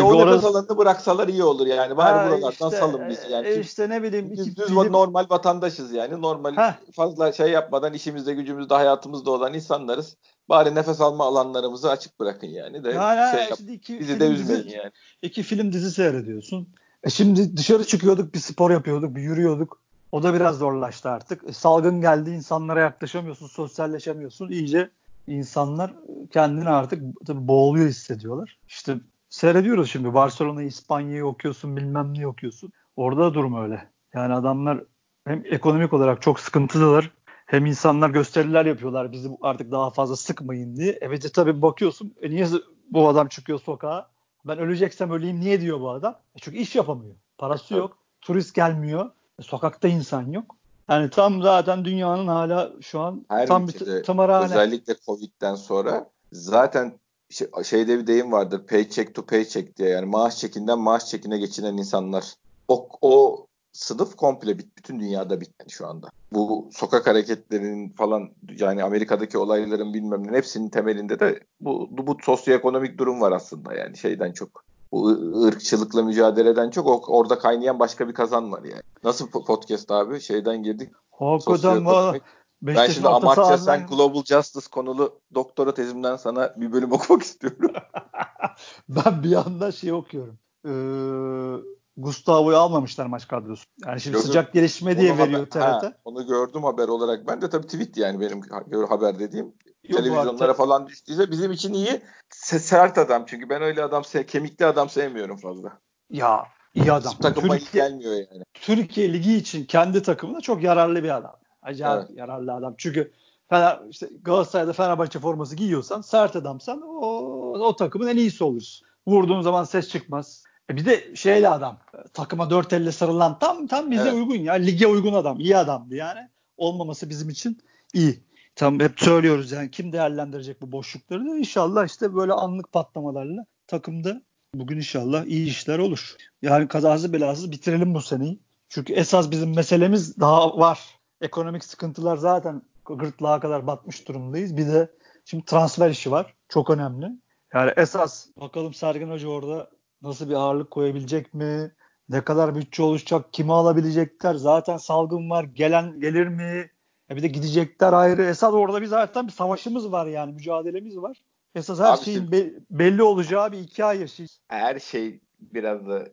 O orası... nefes alanını bıraksalar iyi olur yani. Bari ha, buralardan işte, salın bizi yani. E işte ne bileyim. Biz iki, düz bilim... normal vatandaşız yani. Normal Heh. fazla şey yapmadan işimizde gücümüzde hayatımızda olan insanlarız. Bari nefes alma alanlarımızı açık bırakın yani. De ha, şey yap, iki bizi de üzmeyin dizi, yani. İki film dizi seyrediyorsun. E şimdi dışarı çıkıyorduk bir spor yapıyorduk bir yürüyorduk. O da biraz zorlaştı artık. E, salgın geldi insanlara yaklaşamıyorsun, sosyalleşemiyorsun. İyice insanlar kendini artık tabii boğuluyor hissediyorlar. İşte seyrediyoruz şimdi Barcelona, İspanya'yı okuyorsun, bilmem ne okuyorsun. Orada da durum öyle. Yani adamlar hem ekonomik olarak çok sıkıntılılar. Hem insanlar gösteriler yapıyorlar bizi artık daha fazla sıkmayın diye. Evet tabii bakıyorsun e niye bu adam çıkıyor sokağa? Ben öleceksem öleyim niye diyor bu adam? E çünkü iş yapamıyor. Parası yok. Turist gelmiyor. Sokakta insan yok. Yani tam zaten dünyanın hala şu an Her tam bir tımarhane. Özellikle Covid'den sonra zaten şey, şeyde bir deyim vardır paycheck to paycheck diye yani maaş çekinden maaş çekine geçinen insanlar o, o sınıf komple bit, bütün dünyada bitti şu anda. Bu sokak hareketlerinin falan yani Amerika'daki olayların bilmem ne hepsinin temelinde de bu, bu sosyoekonomik durum var aslında yani şeyden çok bu ırkçılıkla mücadeleden çok orada kaynayan başka bir kazan var yani. Nasıl podcast abi? Şeyden girdik. Hakikaten valla. Ben şimdi Amartya Sen Global Justice konulu doktora tezimden sana bir bölüm okumak istiyorum. ben bir anda şey okuyorum. Ee, Gustavo'yu almamışlar maç kadrosu. Yani şimdi Gördüm. sıcak gelişme diye onu veriyor haber, TRT. Ha, onu gördüm haber olarak. Ben de tabii tweet yani benim haber dediğim. Yok, televizyonlara falan düştüyse bizim için iyi. Sert adam çünkü ben öyle adam kemikli adam sevmiyorum fazla. Ya iyi adam. Takıma Türkiye, gelmiyor yani. Türkiye Ligi için kendi takımına çok yararlı bir adam. Acayip evet. yararlı adam. Çünkü Fener, işte Galatasaray'da Fenerbahçe forması giyiyorsan sert adamsan o, o takımın en iyisi olursun. Vurduğun zaman ses çıkmaz. E bir de şeyli adam takıma dört elle sarılan tam tam bize evet. uygun ya. Lige uygun adam. iyi adamdı yani. Olmaması bizim için iyi. Tam hep söylüyoruz yani kim değerlendirecek bu boşlukları da inşallah işte böyle anlık patlamalarla takımda bugün inşallah iyi işler olur. Yani kazasız belasız bitirelim bu seneyi. Çünkü esas bizim meselemiz daha var. Ekonomik sıkıntılar zaten gırtlağa kadar batmış durumdayız. Bir de şimdi transfer işi var. Çok önemli. Yani esas bakalım Sergen Hoca orada nasıl bir ağırlık koyabilecek mi? Ne kadar bütçe oluşacak? Kimi alabilecekler? Zaten salgın var. Gelen gelir mi? Ya bir de gidecekler ayrı. Esas orada bir zaten bir savaşımız var yani. Mücadelemiz var. Esas her Abi şeyin şimdi- be- belli olacağı bir iki ay yaşayacağız. her şey biraz da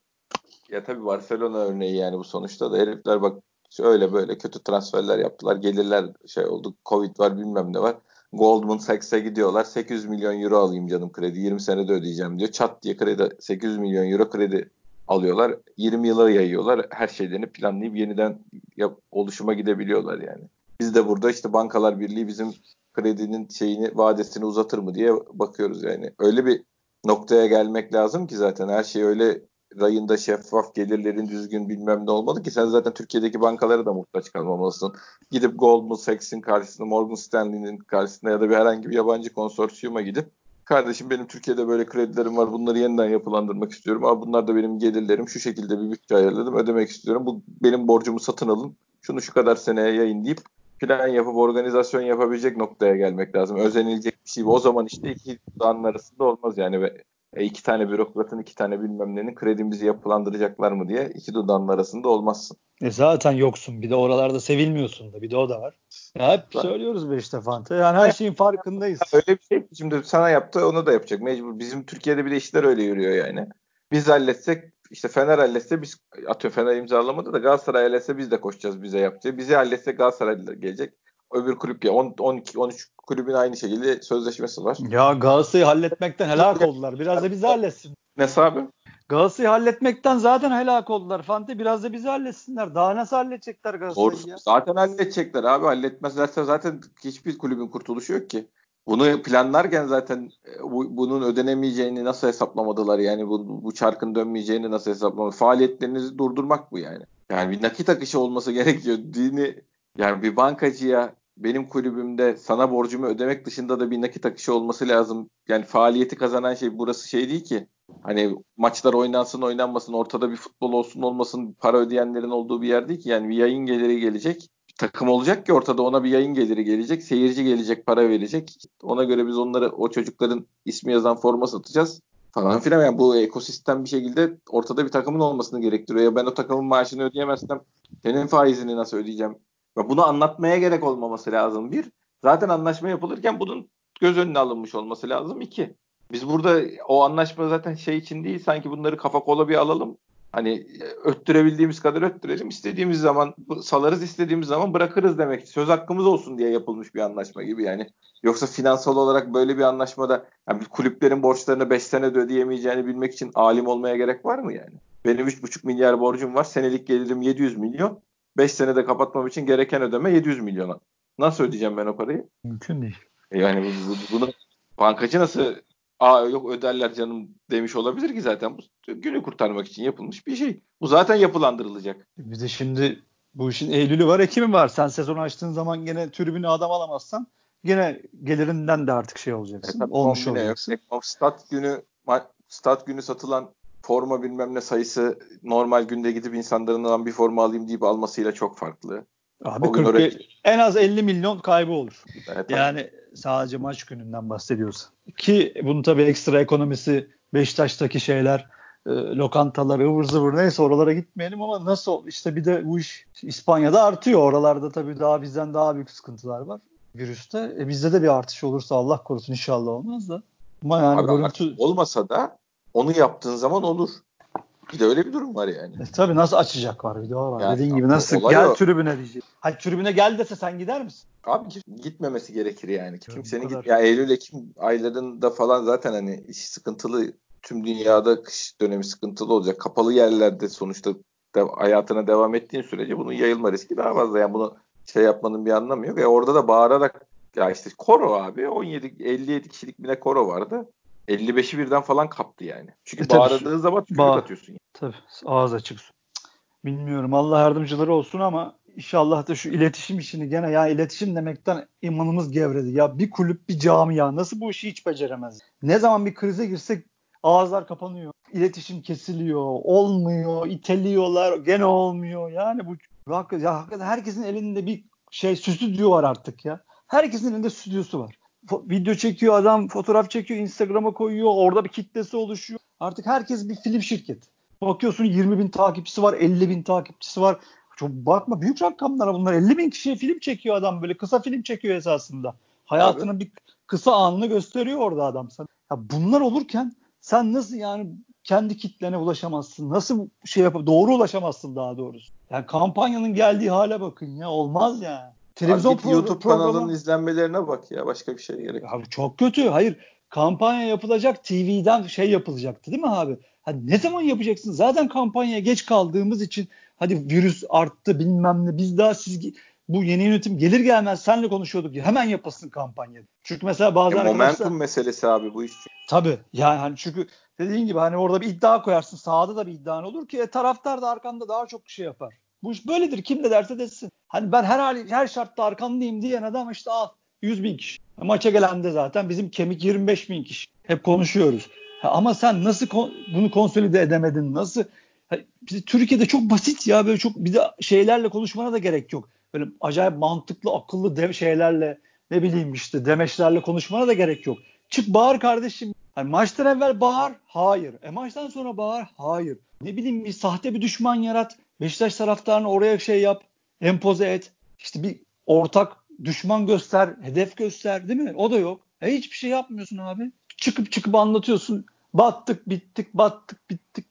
ya tabii Barcelona örneği yani bu sonuçta da herifler bak öyle böyle kötü transferler yaptılar. Gelirler şey oldu. Covid var bilmem ne var. Goldman Sachs'e gidiyorlar. 800 milyon euro alayım canım kredi. 20 senede ödeyeceğim diyor. Çat diye kredi 800 milyon euro kredi alıyorlar. 20 yıla yayıyorlar. Her şeylerini planlayıp yeniden yap, oluşuma gidebiliyorlar yani. Biz de burada işte Bankalar Birliği bizim kredinin şeyini vadesini uzatır mı diye bakıyoruz yani. Öyle bir noktaya gelmek lazım ki zaten her şey öyle rayında şeffaf gelirlerin düzgün bilmem ne olmalı ki sen zaten Türkiye'deki bankalara da muhtaç kalmamalısın. Gidip Goldman Sachs'in karşısında Morgan Stanley'nin karşısında ya da bir herhangi bir yabancı konsorsiyuma gidip kardeşim benim Türkiye'de böyle kredilerim var bunları yeniden yapılandırmak istiyorum ama bunlar da benim gelirlerim şu şekilde bir bütçe ayarladım ödemek istiyorum bu benim borcumu satın alın şunu şu kadar seneye yayın deyip plan yapıp organizasyon yapabilecek noktaya gelmek lazım. Özenilecek bir şey. O zaman işte iki dağın arasında olmaz yani ve e, iki tane bürokratın iki tane bilmem nenin kredimizi yapılandıracaklar mı diye iki dudağın arasında olmazsın. E zaten yoksun. Bir de oralarda sevilmiyorsun da. Bir de o da var. Ya hep Zaten- söylüyoruz be işte Fante. Yani her şeyin farkındayız. Öyle bir şey şimdi sana yaptı onu da yapacak mecbur. Bizim Türkiye'de bir de işler öyle yürüyor yani. Biz halletsek işte Fener halletse biz atıyor Fener imzalamadı da Galatasaray halletse biz de koşacağız bize yapacak. Bizi halletse Galatasaray gelecek. Öbür kulüp ya 10 12 13 kulübün aynı şekilde sözleşmesi var. Ya Galatasaray'ı halletmekten helak oldular. Biraz da bizi halletsin. Ne abi? Galatasaray'ı halletmekten zaten helak oldular Fante. Biraz da bizi halletsinler. Daha nasıl halledecekler. Galatasaray'ı ya? Zaten halledecekler abi. Halletmezlerse zaten hiçbir kulübün kurtuluşu yok ki. Bunu planlarken zaten e, bu, bunun ödenemeyeceğini nasıl hesaplamadılar yani bu, bu çarkın dönmeyeceğini nasıl hesaplamadılar. Faaliyetlerinizi durdurmak bu yani. Yani bir nakit akışı olması gerekiyor. Dini yani bir bankacıya benim kulübümde sana borcumu ödemek dışında da bir nakit akışı olması lazım. Yani faaliyeti kazanan şey burası şey değil ki. Hani maçlar oynansın oynanmasın ortada bir futbol olsun olmasın para ödeyenlerin olduğu bir yer değil ki. Yani bir yayın geliri gelecek. Bir takım olacak ki ortada ona bir yayın geliri gelecek. Seyirci gelecek para verecek. Ona göre biz onları o çocukların ismi yazan forma satacağız falan filan. Yani bu ekosistem bir şekilde ortada bir takımın olmasını gerektiriyor. Ya ben o takımın maaşını ödeyemezsem senin faizini nasıl ödeyeceğim? Ve bunu anlatmaya gerek olmaması lazım bir. Zaten anlaşma yapılırken bunun göz önüne alınmış olması lazım iki. Biz burada o anlaşma zaten şey için değil sanki bunları kafa kola bir alalım. Hani öttürebildiğimiz kadar öttürelim. istediğimiz zaman salarız, istediğimiz zaman bırakırız demek. Söz hakkımız olsun diye yapılmış bir anlaşma gibi yani. Yoksa finansal olarak böyle bir anlaşmada yani kulüplerin borçlarını 5 senede ödeyemeyeceğini bilmek için alim olmaya gerek var mı yani? Benim 3,5 milyar borcum var. Senelik gelirim 700 milyon. 5 senede kapatmam için gereken ödeme 700 milyona. Nasıl ödeyeceğim ben o parayı? Mümkün değil. E Yani bu- bu- bunu bankacı nasıl Aa yok öderler canım demiş olabilir ki zaten bu günü kurtarmak için yapılmış bir şey. Bu zaten yapılandırılacak. Bir de şimdi bu işin Eylül'ü var, Ekim'i var. Sen sezon açtığın zaman gene tribüne adam alamazsan gene gelirinden de artık şey olacaksın. E olmuş yok. olacaksın. O stat günü stat günü satılan forma bilmem ne sayısı normal günde gidip insanların bir forma alayım deyip almasıyla çok farklı. Abi O gün 40 oraya- en az 50 milyon kaybı olur. Evet, Yani sadece maç gününden bahsediyoruz. Ki bunun tabii ekstra ekonomisi Beşiktaş'taki şeyler e, lokantalar ıvır zıvır neyse oralara gitmeyelim ama nasıl işte bir de bu iş İspanya'da artıyor. Oralarda tabii daha bizden daha büyük sıkıntılar var virüste. E, bizde de bir artış olursa Allah korusun inşallah olmaz da. Ama yani Abi görüntü olmasa da onu yaptığın zaman olur. Bir de öyle bir durum var yani. E, tabii nasıl açacak var bir de o var. Yani Dediğin gibi nasıl gel o. tribüne diyecek. Hayır tribüne gel dese sen gider misin? Abi gitmemesi gerekir yani. bu Kimsenin git ya Eylül Ekim aylarında falan zaten hani iş sıkıntılı tüm dünyada kış dönemi sıkıntılı olacak. Kapalı yerlerde sonuçta de, hayatına devam ettiğin sürece bunun yayılma riski daha fazla. Yani bunu şey yapmanın bir anlamı yok. E orada da bağırarak ya işte koro abi 17 57 kişilik bir de koro vardı. 55'i birden falan kaptı yani. Çünkü E tabii. bağırdığın zaman tükürük Bağ- atıyorsun. Yani. Tabii ağız açık. Bilmiyorum Allah yardımcıları olsun ama inşallah da şu iletişim işini gene ya iletişim demekten imanımız gevredi. Ya bir kulüp bir camia nasıl bu işi hiç beceremez? Ne zaman bir krize girsek ağızlar kapanıyor. İletişim kesiliyor. Olmuyor. iteliyorlar. Gene olmuyor. Yani bu ya hakikaten herkesin elinde bir şey stüdyo var artık ya. Herkesin elinde stüdyosu var. Video çekiyor adam, fotoğraf çekiyor, Instagram'a koyuyor. Orada bir kitlesi oluşuyor. Artık herkes bir film şirketi. Bakıyorsun 20 bin takipçisi var, 50 bin takipçisi var. Çok bakma büyük rakamlara bunlar. 50 bin kişiye film çekiyor adam böyle. Kısa film çekiyor esasında. Hayatının bir kısa anını gösteriyor orada adam sana. Ya bunlar olurken sen nasıl yani kendi kitlene ulaşamazsın? Nasıl şey yapıp doğru ulaşamazsın daha doğrusu? Yani kampanyanın geldiği hale bakın ya olmaz yani. Televizyon Abi YouTube programı... kanalının izlenmelerine bak ya başka bir şey gerek. Abi çok kötü. Hayır kampanya yapılacak TV'den şey yapılacaktı değil mi abi? Hadi ne zaman yapacaksın? Zaten kampanyaya geç kaldığımız için hadi virüs arttı bilmem ne biz daha siz bu yeni yönetim gelir gelmez senle konuşuyorduk ya hemen yapasın kampanyayı. Çünkü mesela bazı e, momentum meselesi abi bu iş. Tabii yani hani çünkü dediğin gibi hani orada bir iddia koyarsın sahada da bir iddian olur ki e, taraftar da arkanda daha çok şey yapar. Bu iş böyledir kim de derse desin. Hani ben her hali, her şartta arkandayım diyen adam işte al 100 bin kişi. Maça gelen de zaten bizim kemik 25 bin kişi. Hep konuşuyoruz. Ama sen nasıl bunu konsolide edemedin? Nasıl? Ha, Türkiye'de çok basit ya böyle çok bir de şeylerle konuşmana da gerek yok. Böyle acayip mantıklı, akıllı de- şeylerle ne bileyim işte demeçlerle konuşmana da gerek yok. Çık bağır kardeşim. Hani maçtan evvel bağır. Hayır. E maçtan sonra bağır. Hayır. Ne bileyim bir sahte bir düşman yarat. Beşiktaş taraftarını oraya şey yap. Empoze et. İşte bir ortak düşman göster, hedef göster değil mi? O da yok. E hiçbir şey yapmıyorsun abi. Çıkıp çıkıp anlatıyorsun. Battık, bittik, battık, bittik.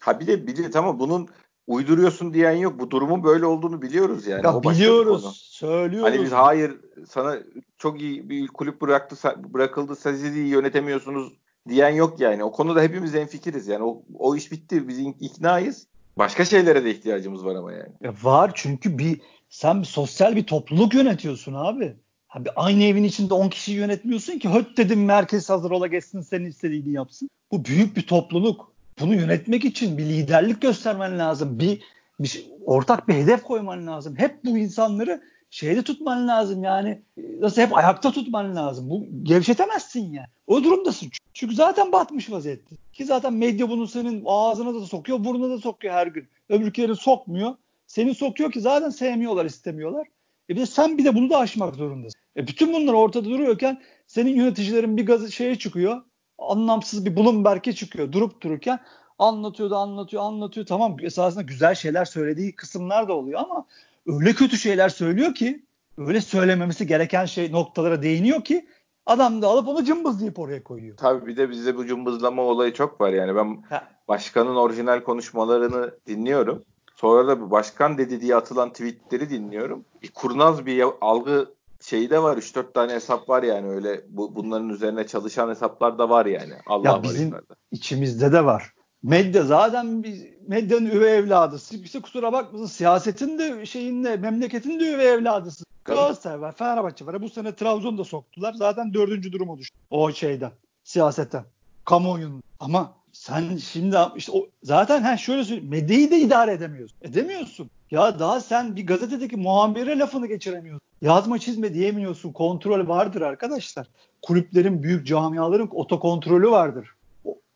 Ha bir de bir tamam bunun uyduruyorsun diyen yok. Bu durumun böyle olduğunu biliyoruz yani. Ya o biliyoruz, söylüyoruz. Hani biz hayır sana çok iyi bir kulüp bıraktı bırakıldı siz iyi yönetemiyorsunuz diyen yok yani. O konuda hepimiz enfikiriz yani. O, o iş bitti. Biz iknayız. Başka şeylere de ihtiyacımız var ama yani. Ya var çünkü bir sen bir sosyal bir topluluk yönetiyorsun abi. Abi aynı evin içinde 10 kişi yönetmiyorsun ki höt dedim merkez hazır ola geçsin senin istediğini yapsın. Bu büyük bir topluluk. Bunu yönetmek için bir liderlik göstermen lazım. Bir, bir şey, ortak bir hedef koyman lazım. Hep bu insanları şeyde tutman lazım yani nasıl hep ayakta tutman lazım. Bu gevşetemezsin ya. O durumdasın. Çünkü zaten batmış vaziyette. Ki zaten medya bunu senin ağzına da sokuyor, burnuna da sokuyor her gün. Öbürküleri sokmuyor. Seni sokuyor ki zaten sevmiyorlar, istemiyorlar. E bir de sen bir de bunu da aşmak zorundasın. E bütün bunlar ortada duruyorken senin yöneticilerin bir gazı şeye çıkıyor. Anlamsız bir Bloomberg'e çıkıyor durup dururken anlatıyor da anlatıyor anlatıyor. Tamam esasında güzel şeyler söylediği kısımlar da oluyor ama öyle kötü şeyler söylüyor ki öyle söylememesi gereken şey noktalara değiniyor ki adam da alıp onu cımbız deyip oraya koyuyor. Tabii bir de bizde bu cımbızlama olayı çok var yani ben ha. başkanın orijinal konuşmalarını dinliyorum. Sonra da başkan dedi diye atılan tweetleri dinliyorum. Bir kurnaz bir algı şeyi de var. 3-4 tane hesap var yani öyle bu, bunların üzerine çalışan hesaplar da var yani. Allah ya bizim var içimizde de var. Medya zaten biz medyanın üvey evladı. Bize kusura bakmasın siyasetin de şeyinde memleketin de üvey evladısın. Galatasaray var, Fenerbahçe var. Bu sene Trabzon'da soktular. Zaten dördüncü durum oluştu. O şeyden, siyasetten, kamuoyunun. Ama sen şimdi işte o, zaten ha şöyle söyleyeyim. Medyayı da idare edemiyorsun. Edemiyorsun. Ya daha sen bir gazetedeki muhabire lafını geçiremiyorsun. Yazma çizme diyemiyorsun. Kontrol vardır arkadaşlar. Kulüplerin, büyük camiaların otokontrolü vardır.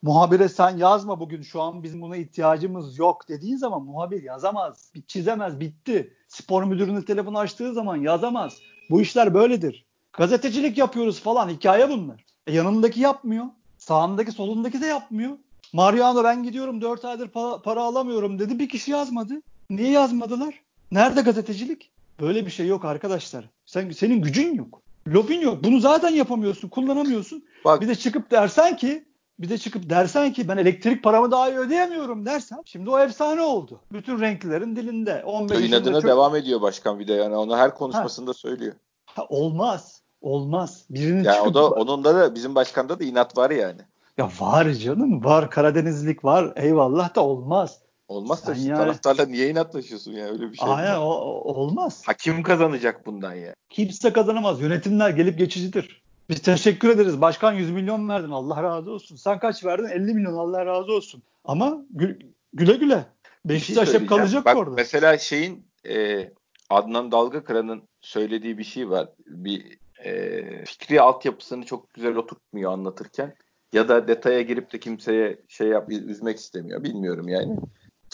Muhabire sen yazma bugün şu an bizim buna ihtiyacımız yok dediğin zaman muhabir yazamaz. Çizemez bitti. Spor müdürünün telefonu açtığı zaman yazamaz. Bu işler böyledir. Gazetecilik yapıyoruz falan hikaye bunlar. E yanındaki yapmıyor. Sağındaki solundaki de yapmıyor. Mariano ben gidiyorum 4 aydır para, para alamıyorum dedi. Bir kişi yazmadı. Niye yazmadılar? Nerede gazetecilik? Böyle bir şey yok arkadaşlar. Sen senin gücün yok. Lobin yok. Bunu zaten yapamıyorsun, kullanamıyorsun. Bak. Bir de çıkıp dersen ki bir de çıkıp dersen ki ben elektrik paramı daha iyi ödeyemiyorum dersen şimdi o efsane oldu. Bütün renklilerin dilinde. 15 İnadına çok... devam ediyor başkan bir de yani onu her konuşmasında ha. söylüyor. Ha, olmaz. Olmaz. Birinin yani çıkıp... o da onun da bizim başkanda da inat var yani. Ya var canım var Karadenizlik var eyvallah da olmaz. Olmaz da yani... taraftarla niye inatlaşıyorsun ya öyle bir şey. Aynen o, olmaz. Hakim kazanacak bundan ya. Kimse kazanamaz. Yönetimler gelip geçicidir. Biz teşekkür ederiz. Başkan 100 milyon verdin. Allah razı olsun. Sen kaç verdin? 50 milyon. Allah razı olsun. Ama gü- güle güle. Beşiktaş şey hep kalacak Bak, orada. Mesela şeyin e, Adnan Dalgakıran'ın söylediği bir şey var. Bir e, fikri altyapısını çok güzel oturtmuyor anlatırken. Ya da detaya girip de kimseye şey yap üzmek istemiyor. Bilmiyorum yani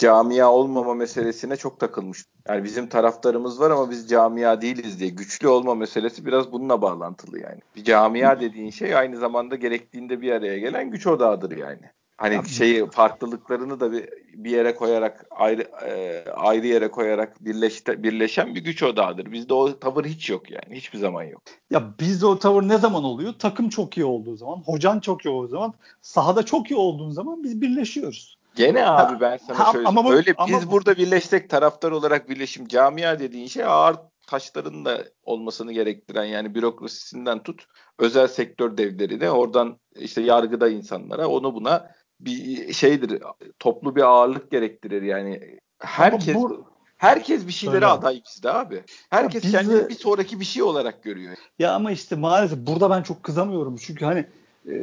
camia olmama meselesine çok takılmış. Yani bizim taraftarımız var ama biz camia değiliz diye. Güçlü olma meselesi biraz bununla bağlantılı yani. Bir camia dediğin şey aynı zamanda gerektiğinde bir araya gelen güç odağıdır yani. Hani Ya- şeyi farklılıklarını da bir, bir yere koyarak ayrı e, ayrı yere koyarak birleşte, birleşen bir güç odağıdır. Bizde o tavır hiç yok yani. Hiçbir zaman yok. Ya bizde o tavır ne zaman oluyor? Takım çok iyi olduğu zaman, hocan çok iyi olduğu zaman, sahada çok iyi olduğun zaman biz birleşiyoruz. Gene abi ben sana ha, şöyle ama bu- öyle ama biz bu- burada birleşsek taraftar olarak birleşim camia dediğin şey ağır taşların da olmasını gerektiren yani bürokrasisinden tut özel sektör devlerine oradan işte yargıda insanlara onu buna bir şeydir toplu bir ağırlık gerektirir yani herkes bu- herkes bir şeylere Öyle. aday bizde abi. Herkes biz kendini bir sonraki bir şey olarak görüyor. Ya ama işte maalesef burada ben çok kızamıyorum. Çünkü hani e,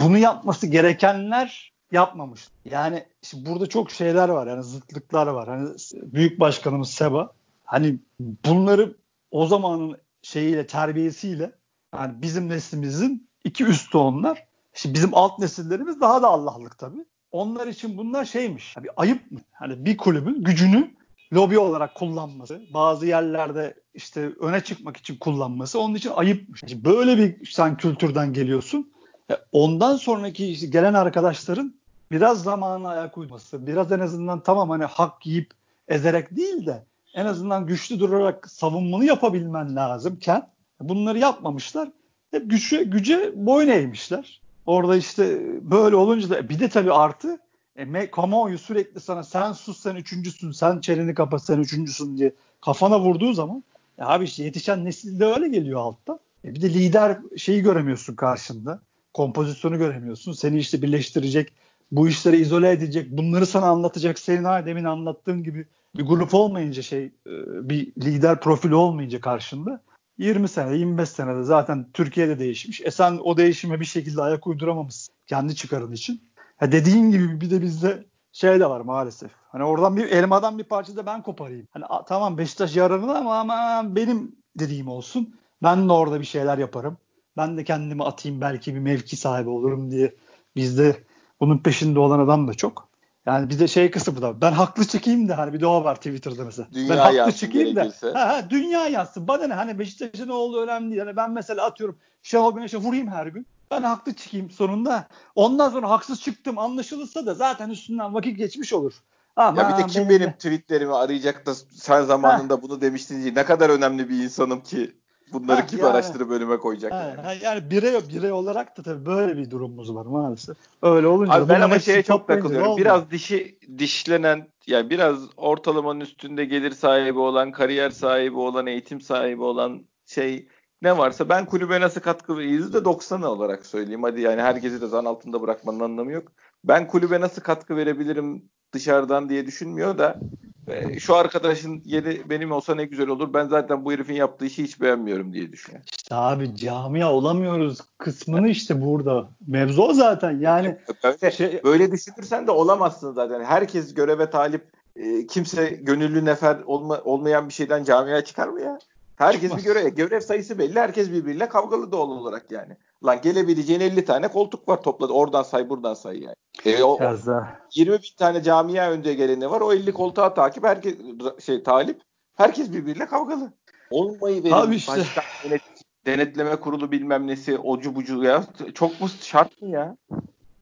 bunu yapması gerekenler yapmamış. Yani işte burada çok şeyler var. Yani zıtlıklar var. Hani büyük başkanımız Seba hani bunları o zamanın şeyiyle terbiyesiyle yani bizim neslimizin iki üstü onlar. Şimdi bizim alt nesillerimiz daha da Allah'lık tabii. Onlar için bunlar şeymiş. Abi ayıp mı? Hani bir kulübün gücünü lobi olarak kullanması, bazı yerlerde işte öne çıkmak için kullanması onun için ayıpmış. Böyle bir sen kültürden geliyorsun. E, Ondan sonraki gelen arkadaşların biraz zamanına ayak uyması, biraz en azından tamam hani hak yiyip ezerek değil de en azından güçlü durarak savunmanı yapabilmen lazımken bunları yapmamışlar. Hep güçe, güce boyun eğmişler. Orada işte böyle olunca da bir de tabii artı e, kamuoyu sürekli sana sen sus sen üçüncüsün, sen çeneni kapat sen üçüncüsün diye kafana vurduğu zaman ya abi işte yetişen nesilde öyle geliyor altta. E bir de lider şeyi göremiyorsun karşında. Kompozisyonu göremiyorsun. Seni işte birleştirecek, bu işleri izole edecek, bunları sana anlatacak. Senin ha demin anlattığın gibi bir grup olmayınca şey e, bir lider profili olmayınca karşında 20 sene 25 senede zaten Türkiye'de değişmiş. E sen o değişime bir şekilde ayak uyduramamışsın kendi çıkarın için. Ha dediğin gibi bir de bizde şey de var maalesef. Hani oradan bir elmadan bir parça da ben koparayım. Hani a, tamam Beşiktaş yararına ama ama benim dediğim olsun. Ben de orada bir şeyler yaparım. Ben de kendimi atayım belki bir mevki sahibi olurum diye bizde bunun peşinde olan adam da çok. Yani bir de şey kısmı da ben haklı çıkayım da hani bir o var Twitter'da mesela. Dünya ben haklı çıkayım da gerekirse. ha, ha, dünya yansın. Bana ne hani Beşiktaş'ın ne olduğu önemli değil. Hani ben mesela atıyorum Şenol Güneş'e vurayım her gün. Ben haklı çıkayım sonunda. Ondan sonra haksız çıktım anlaşılırsa da zaten üstünden vakit geçmiş olur. Ama Ya bir de kim benim tweetlerimi arayacak da sen zamanında bunu demiştin diye ne kadar önemli bir insanım ki bunları Heh, kim yani. araştırıp önüme koyacak Ha, yani. ha, yani birey birey olarak da tabii böyle bir durumumuz var maalesef. Öyle olunca Abi ben ama şeye çok takılıyorum. Biraz dişi dişlenen yani biraz ortalamanın üstünde gelir sahibi olan, kariyer sahibi olan, eğitim sahibi olan şey ne varsa ben kulübe nasıl katkı %90 olarak söyleyeyim. Hadi yani herkesi de zan altında bırakmanın anlamı yok. Ben kulübe nasıl katkı verebilirim dışarıdan diye düşünmüyor da e, şu arkadaşın yeri benim olsa ne güzel olur. Ben zaten bu herifin yaptığı işi hiç beğenmiyorum diye düşünüyorum. İşte abi camia olamıyoruz kısmını işte burada. Mevzu o zaten. Yani Böyle, şey böyle düşünürsen de olamazsın zaten. Herkes göreve talip. e, kimse gönüllü nefer olma, olmayan bir şeyden camiaya çıkar mı ya? Herkes Çıkmaz. bir görev. Görev sayısı belli. Herkes birbiriyle kavgalı doğal olarak yani. Lan gelebileceğin 50 tane koltuk var topladı. Oradan say buradan say yani. E, o, biraz daha. 20 bin tane camia önce geleni var. O 50 koltuğa takip herkes şey talip. Herkes birbiriyle kavgalı. Olmayı verin. Abi işte. Başkan, denet- denetleme kurulu bilmem nesi ocu bucu ya. Çok mu şart mı ya?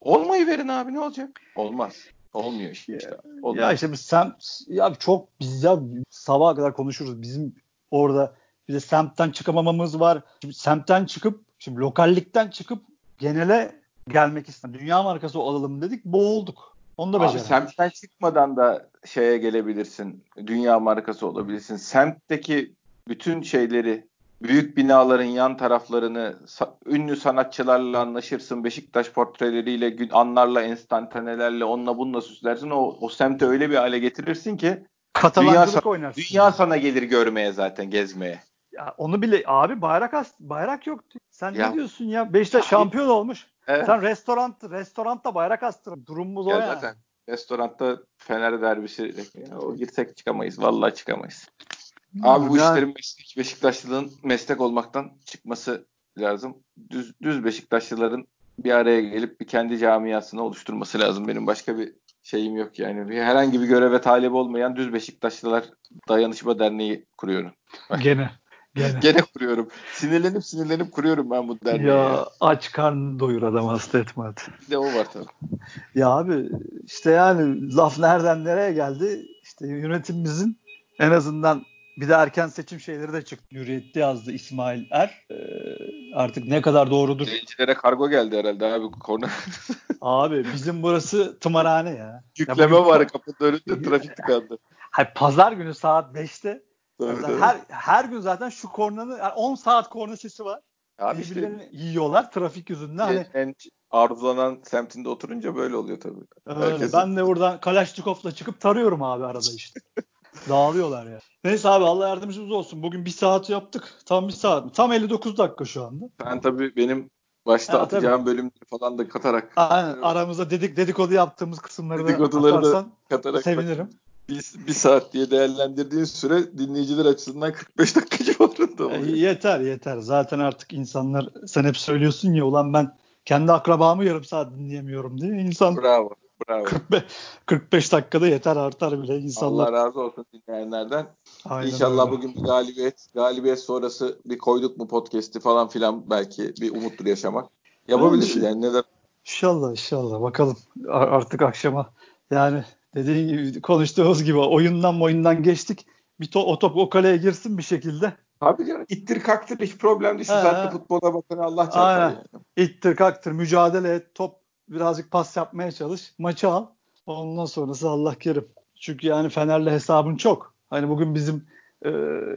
Olmayı verin abi ne olacak? Olmaz. Olmuyor işte. işte. Olmaz. Ya işte biz semt ya çok biz ya sabaha kadar konuşuruz. Bizim orada bir de semtten çıkamamamız var. Şimdi semtten çıkıp şimdi lokallikten çıkıp genele gelmek istedim. Dünya markası olalım dedik. Boğulduk. Onu da beceremedik. semtten çıkmadan da şeye gelebilirsin. Dünya markası olabilirsin. Semtteki bütün şeyleri büyük binaların yan taraflarını ünlü sanatçılarla anlaşırsın. Beşiktaş portreleriyle, gün anlarla, enstantanelerle, onunla bununla süslersin. O, o semti öyle bir hale getirirsin ki Katalancılık dünya- oynarsın. dünya sana gelir görmeye zaten gezmeye. Ya onu bile abi bayrak as bayrak yoktu. Sen Ya- ne diyorsun ya? Beşiktaş Ya- şampiyon olmuş. Evet. Sen restoran restoranda bayrak astırın. Durumumuz o Ya yani. zaten restoranda Fener derbisi ya o girsek çıkamayız. Vallahi çıkamayız. Abi bu Yani- işlerin meslek, Beşiktaşlılığın meslek olmaktan çıkması lazım. Düz, düz Beşiktaşlıların bir araya gelip bir kendi camiasını oluşturması lazım. Benim başka bir şeyim yok yani. Bir, herhangi bir göreve talip olmayan düz Beşiktaşlılar dayanışma derneği kuruyorum. Gene. Gene. Gene kuruyorum. Sinirlenip sinirlenip kuruyorum ben bu derneği. Ya Ya. aç karnını doyur adam hasta etme hadi. Bir de o var tabii. Ya abi işte yani laf nereden nereye geldi? İşte yönetimimizin en azından bir de erken seçim şeyleri de çıktı. Hürriyet'te yazdı İsmail Er. Ee, artık ne kadar doğrudur? Zencilere kargo geldi herhalde abi. Korna Abi bizim burası tımarhane ya. yükleme Ya bugün- var kapının önünde trafik tıkandı. Hayır, pazar günü saat 5'te. Tabii, tabii. her her gün zaten şu kornanın yani 10 saat korna sesi var. Abi işte Birbirlerini yiyorlar trafik yüzünden. Hani en arzulanan semtinde oturunca böyle oluyor tabii. Öyle. Herkes- Ben de buradan Kalaşnikov'la çıkıp tarıyorum abi arada işte. Dağılıyorlar ya. Neyse abi Allah yardımcımız olsun. Bugün bir saat yaptık. Tam bir saat mi? Tam 59 dakika şu anda. Ben tabii benim başta Ha, atacağım bölümleri falan da katarak Aynen. Aramızda dedik dedikodu yaptığımız kısımları Dedikoduları da atarsan katarak sevinirim. Bir, bir saat diye değerlendirdiğin süre dinleyiciler açısından 45 dakika civarında E, oluyor. yeter yeter. Zaten artık insanlar sen hep söylüyorsun ya ulan ben kendi akrabamı yarım saat dinleyemiyorum diye. İnsan Bravo. Bravo. 45, 45 dakikada yeter artar bile insanlar. Allah razı olsun dinleyenlerden. Aynen İnşallah öyle. bugün bir galibiyet, galibiyet sonrası bir koyduk mu podcast'i falan filan belki bir umuttur yaşamak. Yapabiliriz yani neden? İnşallah inşallah bakalım artık akşama yani dediğin gibi konuştuğumuz gibi oyundan oyundan geçtik. Bir to- o top o kaleye girsin bir şekilde. Abi canım ittir kaktır hiç problem değil. Şu saatte futbola bakın Allah çarpar. Aynen. yani. İttir kaktır mücadele et top birazcık pas yapmaya çalış maçı al. Ondan sonrası Allah kerim. Çünkü yani Fener'le hesabın çok. Hani bugün bizim e,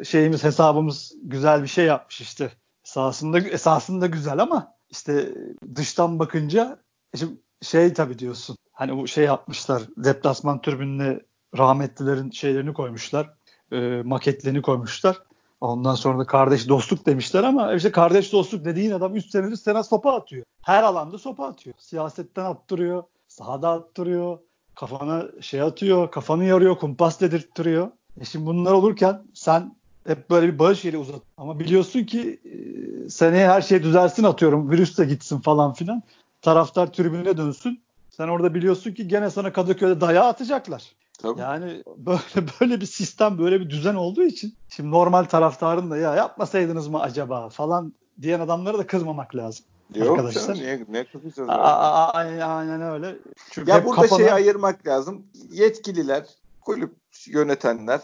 şeyimiz hesabımız güzel bir şey yapmış işte. Esasında esasında güzel ama işte dıştan bakınca şimdi şey tabii diyorsun. Hani bu şey yapmışlar. Deplasman tribününe rahmetlilerin şeylerini koymuşlar. E, maketlerini koymuşlar. Ondan sonra da kardeş dostluk demişler ama işte kardeş dostluk dediğin adam 3 senedir sana sopa atıyor. Her alanda sopa atıyor. Siyasetten attırıyor, sahada attırıyor, kafana şey atıyor, kafanı yarıyor, kumpas dedirttiriyor. E şimdi bunlar olurken sen hep böyle bir bağış yeri uzat. Ama biliyorsun ki e, seneye her şey düzelsin atıyorum. Virüs de gitsin falan filan. Taraftar tribüne dönsün. Sen orada biliyorsun ki gene sana Kadıköy'de dayağı atacaklar. Tabii. Yani böyle böyle bir sistem, böyle bir düzen olduğu için şimdi normal taraftarın da ya yapmasaydınız mı acaba falan diyen adamlara da kızmamak lazım. Yok arkadaşlar. canım niye, ne kızacağız Aynen, öyle. Çünkü Ya burada kafana- şeyi ayırmak lazım. Yetkililer, kulüp yönetenler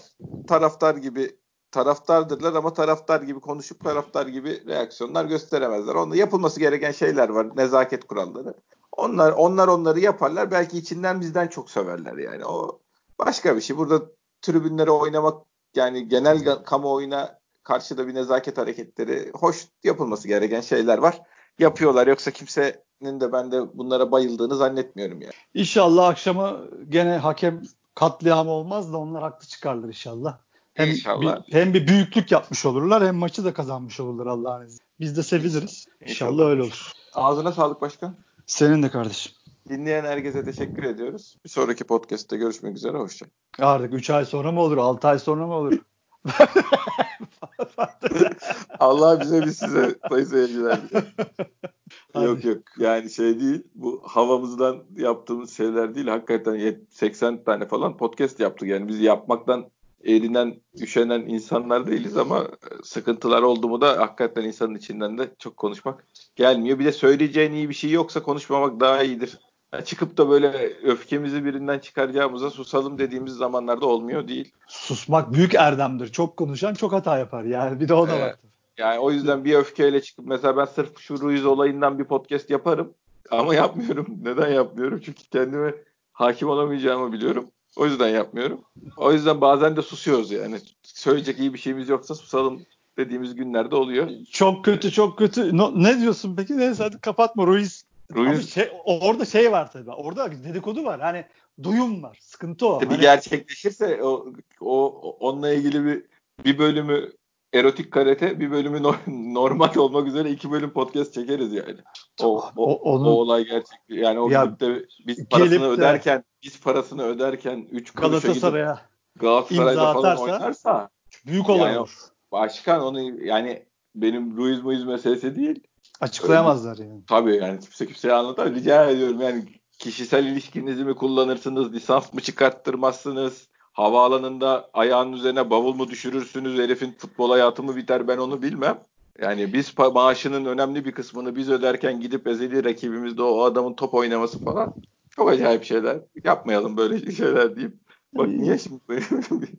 taraftar gibi taraftardırlar ama taraftar gibi konuşup taraftar gibi reaksiyonlar gösteremezler. Onda yapılması gereken şeyler var. Nezaket kuralları. Onlar onlar onları yaparlar. Belki içinden bizden çok söverler yani. O başka bir şey. Burada tribünlere oynamak yani genel kamuoyuna karşı da bir nezaket hareketleri hoş yapılması gereken şeyler var. Yapıyorlar. Yoksa kimsenin de ben de bunlara bayıldığını zannetmiyorum yani. İnşallah akşama gene hakem katliamı olmaz da onlar haklı çıkarlar inşallah. Hem İnşallah. Bir, hem bir büyüklük yapmış olurlar hem maçı da kazanmış olurlar Allah'ın izniyle. Biz de seviniriz. İnşallah, İnşallah. öyle olur. Ağzına sağlık başkan. Senin de kardeşim. Dinleyen herkese teşekkür ediyoruz. Bir sonraki podcast'te görüşmek üzere. Hoşça Artık 3 ay sonra mı olur? 6 ay sonra mı olur? Allah bize biz size sayı seyirciler. Yok yok yani şey değil bu havamızdan yaptığımız şeyler değil hakikaten yet- 80 tane falan podcast yaptık yani biz yapmaktan erinen üşenen insanlar değiliz ama e, sıkıntılar oldu mu da hakikaten insanın içinden de çok konuşmak gelmiyor bir de söyleyeceğin iyi bir şey yoksa konuşmamak daha iyidir Yani çıkıp da böyle öfkemizi birinden çıkaracağımıza susalım dediğimiz zamanlarda olmuyor değil Susmak büyük erdemdir. Çok konuşan çok hata yapar. Yani bir de o da var. Yani o yüzden bir öfkeyle çıkıp mesela ben sırf şu Ruiz olayından bir podcast yaparım ama yapmıyorum. Neden yapmıyorum? Çünkü kendime hakim olamayacağımı biliyorum. O yüzden yapmıyorum. O yüzden bazen de susuyoruz yani. Söyleyecek iyi bir şeyimiz yoksa susalım dediğimiz günlerde oluyor. Çok kötü çok kötü. No- ne diyorsun peki? Neyse hadi kapatma Ruiz. Ruiz şey, orada şey var tabii. Orada dedikodu var. Hani duyum var. Sıkıntı o. bir Hani- gerçekleşirse o, o onunla ilgili bir bir bölümü erotik karate, bir bölümü no- normal olmak üzere iki bölüm podcast çekeriz yani. O, o, O- onun- o olay gerçek. Yani o Ya, de biz parasını de- öderken biz parasını öderken 3 kuruşa gidip Galatasaray'a Galatasaray'da imza falan atarsa- oynarsa büyük olay Yani- olur. başkan onu yani benim Ruiz Muiz meselesi değil. Açıklayamazlar yani. Tabii yani kimse kimseye anlatamaz. Rica ediyorum yani kişisel ilişkinizi mi kullanırsınız, lisans mı çıkarttırmazsınız, havaalanında ayağının üzerine bavul mu düşürürsünüz herifin futbol hayatı mı biter ben onu bilmem. Yani biz maaşının önemli bir kısmını biz öderken gidip ezeli rakibimizde o adamın top oynaması falan çok acayip şeyler. Yapmayalım böyle şeyler deyip Bak niye şimdi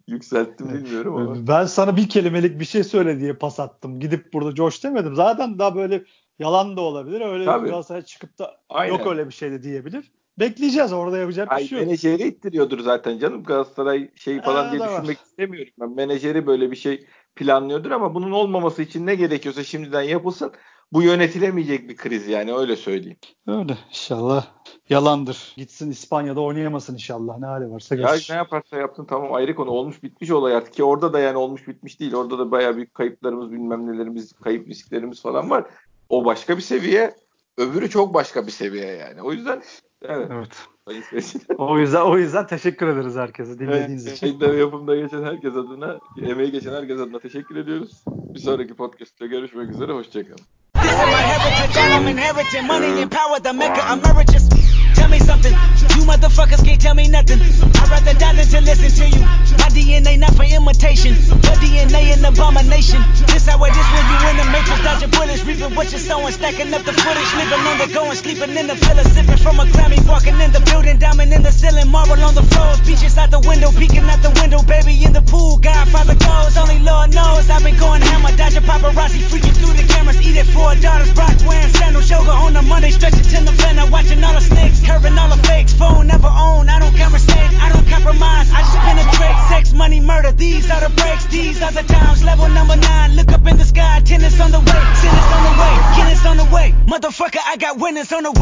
yükselttim bilmiyorum ama. Ben sana bir kelimelik bir şey söyle diye pas attım. Gidip burada coş demedim. Zaten daha böyle yalan da olabilir. Öyle Tabii. Galatasaray çıkıp da Aynen. yok öyle bir şey de diyebilir. Bekleyeceğiz orada yapacak bir Ay, şey yok. menajeri ittiriyordur zaten canım. Galatasaray şey falan Ee, diye da var. düşünmek istemiyorum. Ben menajeri böyle bir şey planlıyordur ama bunun olmaması için ne gerekiyorsa şimdiden yapılsın. Bu yönetilemeyecek bir kriz yani öyle söyleyeyim. Öyle inşallah yalandır. Gitsin İspanya'da oynayamasın inşallah. Ne hali varsa Ya görsün. ne yaparsa yapsın tamam ayrı konu. Olmuş bitmiş olay artık ki orada da yani olmuş bitmiş değil. Orada da bayağı büyük kayıplarımız bilmem nelerimiz, kayıp risklerimiz falan var. O başka bir seviye. Öbürü çok başka bir seviye yani. O yüzden evet. Evet. sayın seyirciler. O yüzden o yüzden teşekkür ederiz herkese dinlediğiniz Evet, için. yayında yapımda geçen herkes adına, emeği geçen herkes adına teşekkür ediyoruz. Bir sonraki podcast'te görüşmek üzere. Hoşçakalın. This is my heritage, all I'm inheriting. Money and power, the mecca emeritus. Tell me something, you motherfuckers can't tell me nothing. I'd rather die than to listen to you. My DNA not for imitation, your DNA an abomination. This how it is when you in the matrix, dodging bullets, reaping what you're sowing, stacking up the footage, living on the go and sleeping in the villa, sipping from a Grammy, walking in the building, diamond in the ceiling, marble on the floors, beaches out the window, peeking out the window, baby in the pool, Godfather goes, only Lord knows I've been going hammer, dodging paparazzi, freaking through the cameras, eat it four daughters, Brock wearing sandals, yoga on a Monday, stretching to the November, watching all the snakes, curving all the fakes, phone never on, I don't conversate, I don't compromise, I just penetrate, sex, money, murder, these are the breaks, these are the times, level number nine, look up in the sky, tennis on the way, tennis on the way, tennis on the way, motherfucker, I got winners on the way.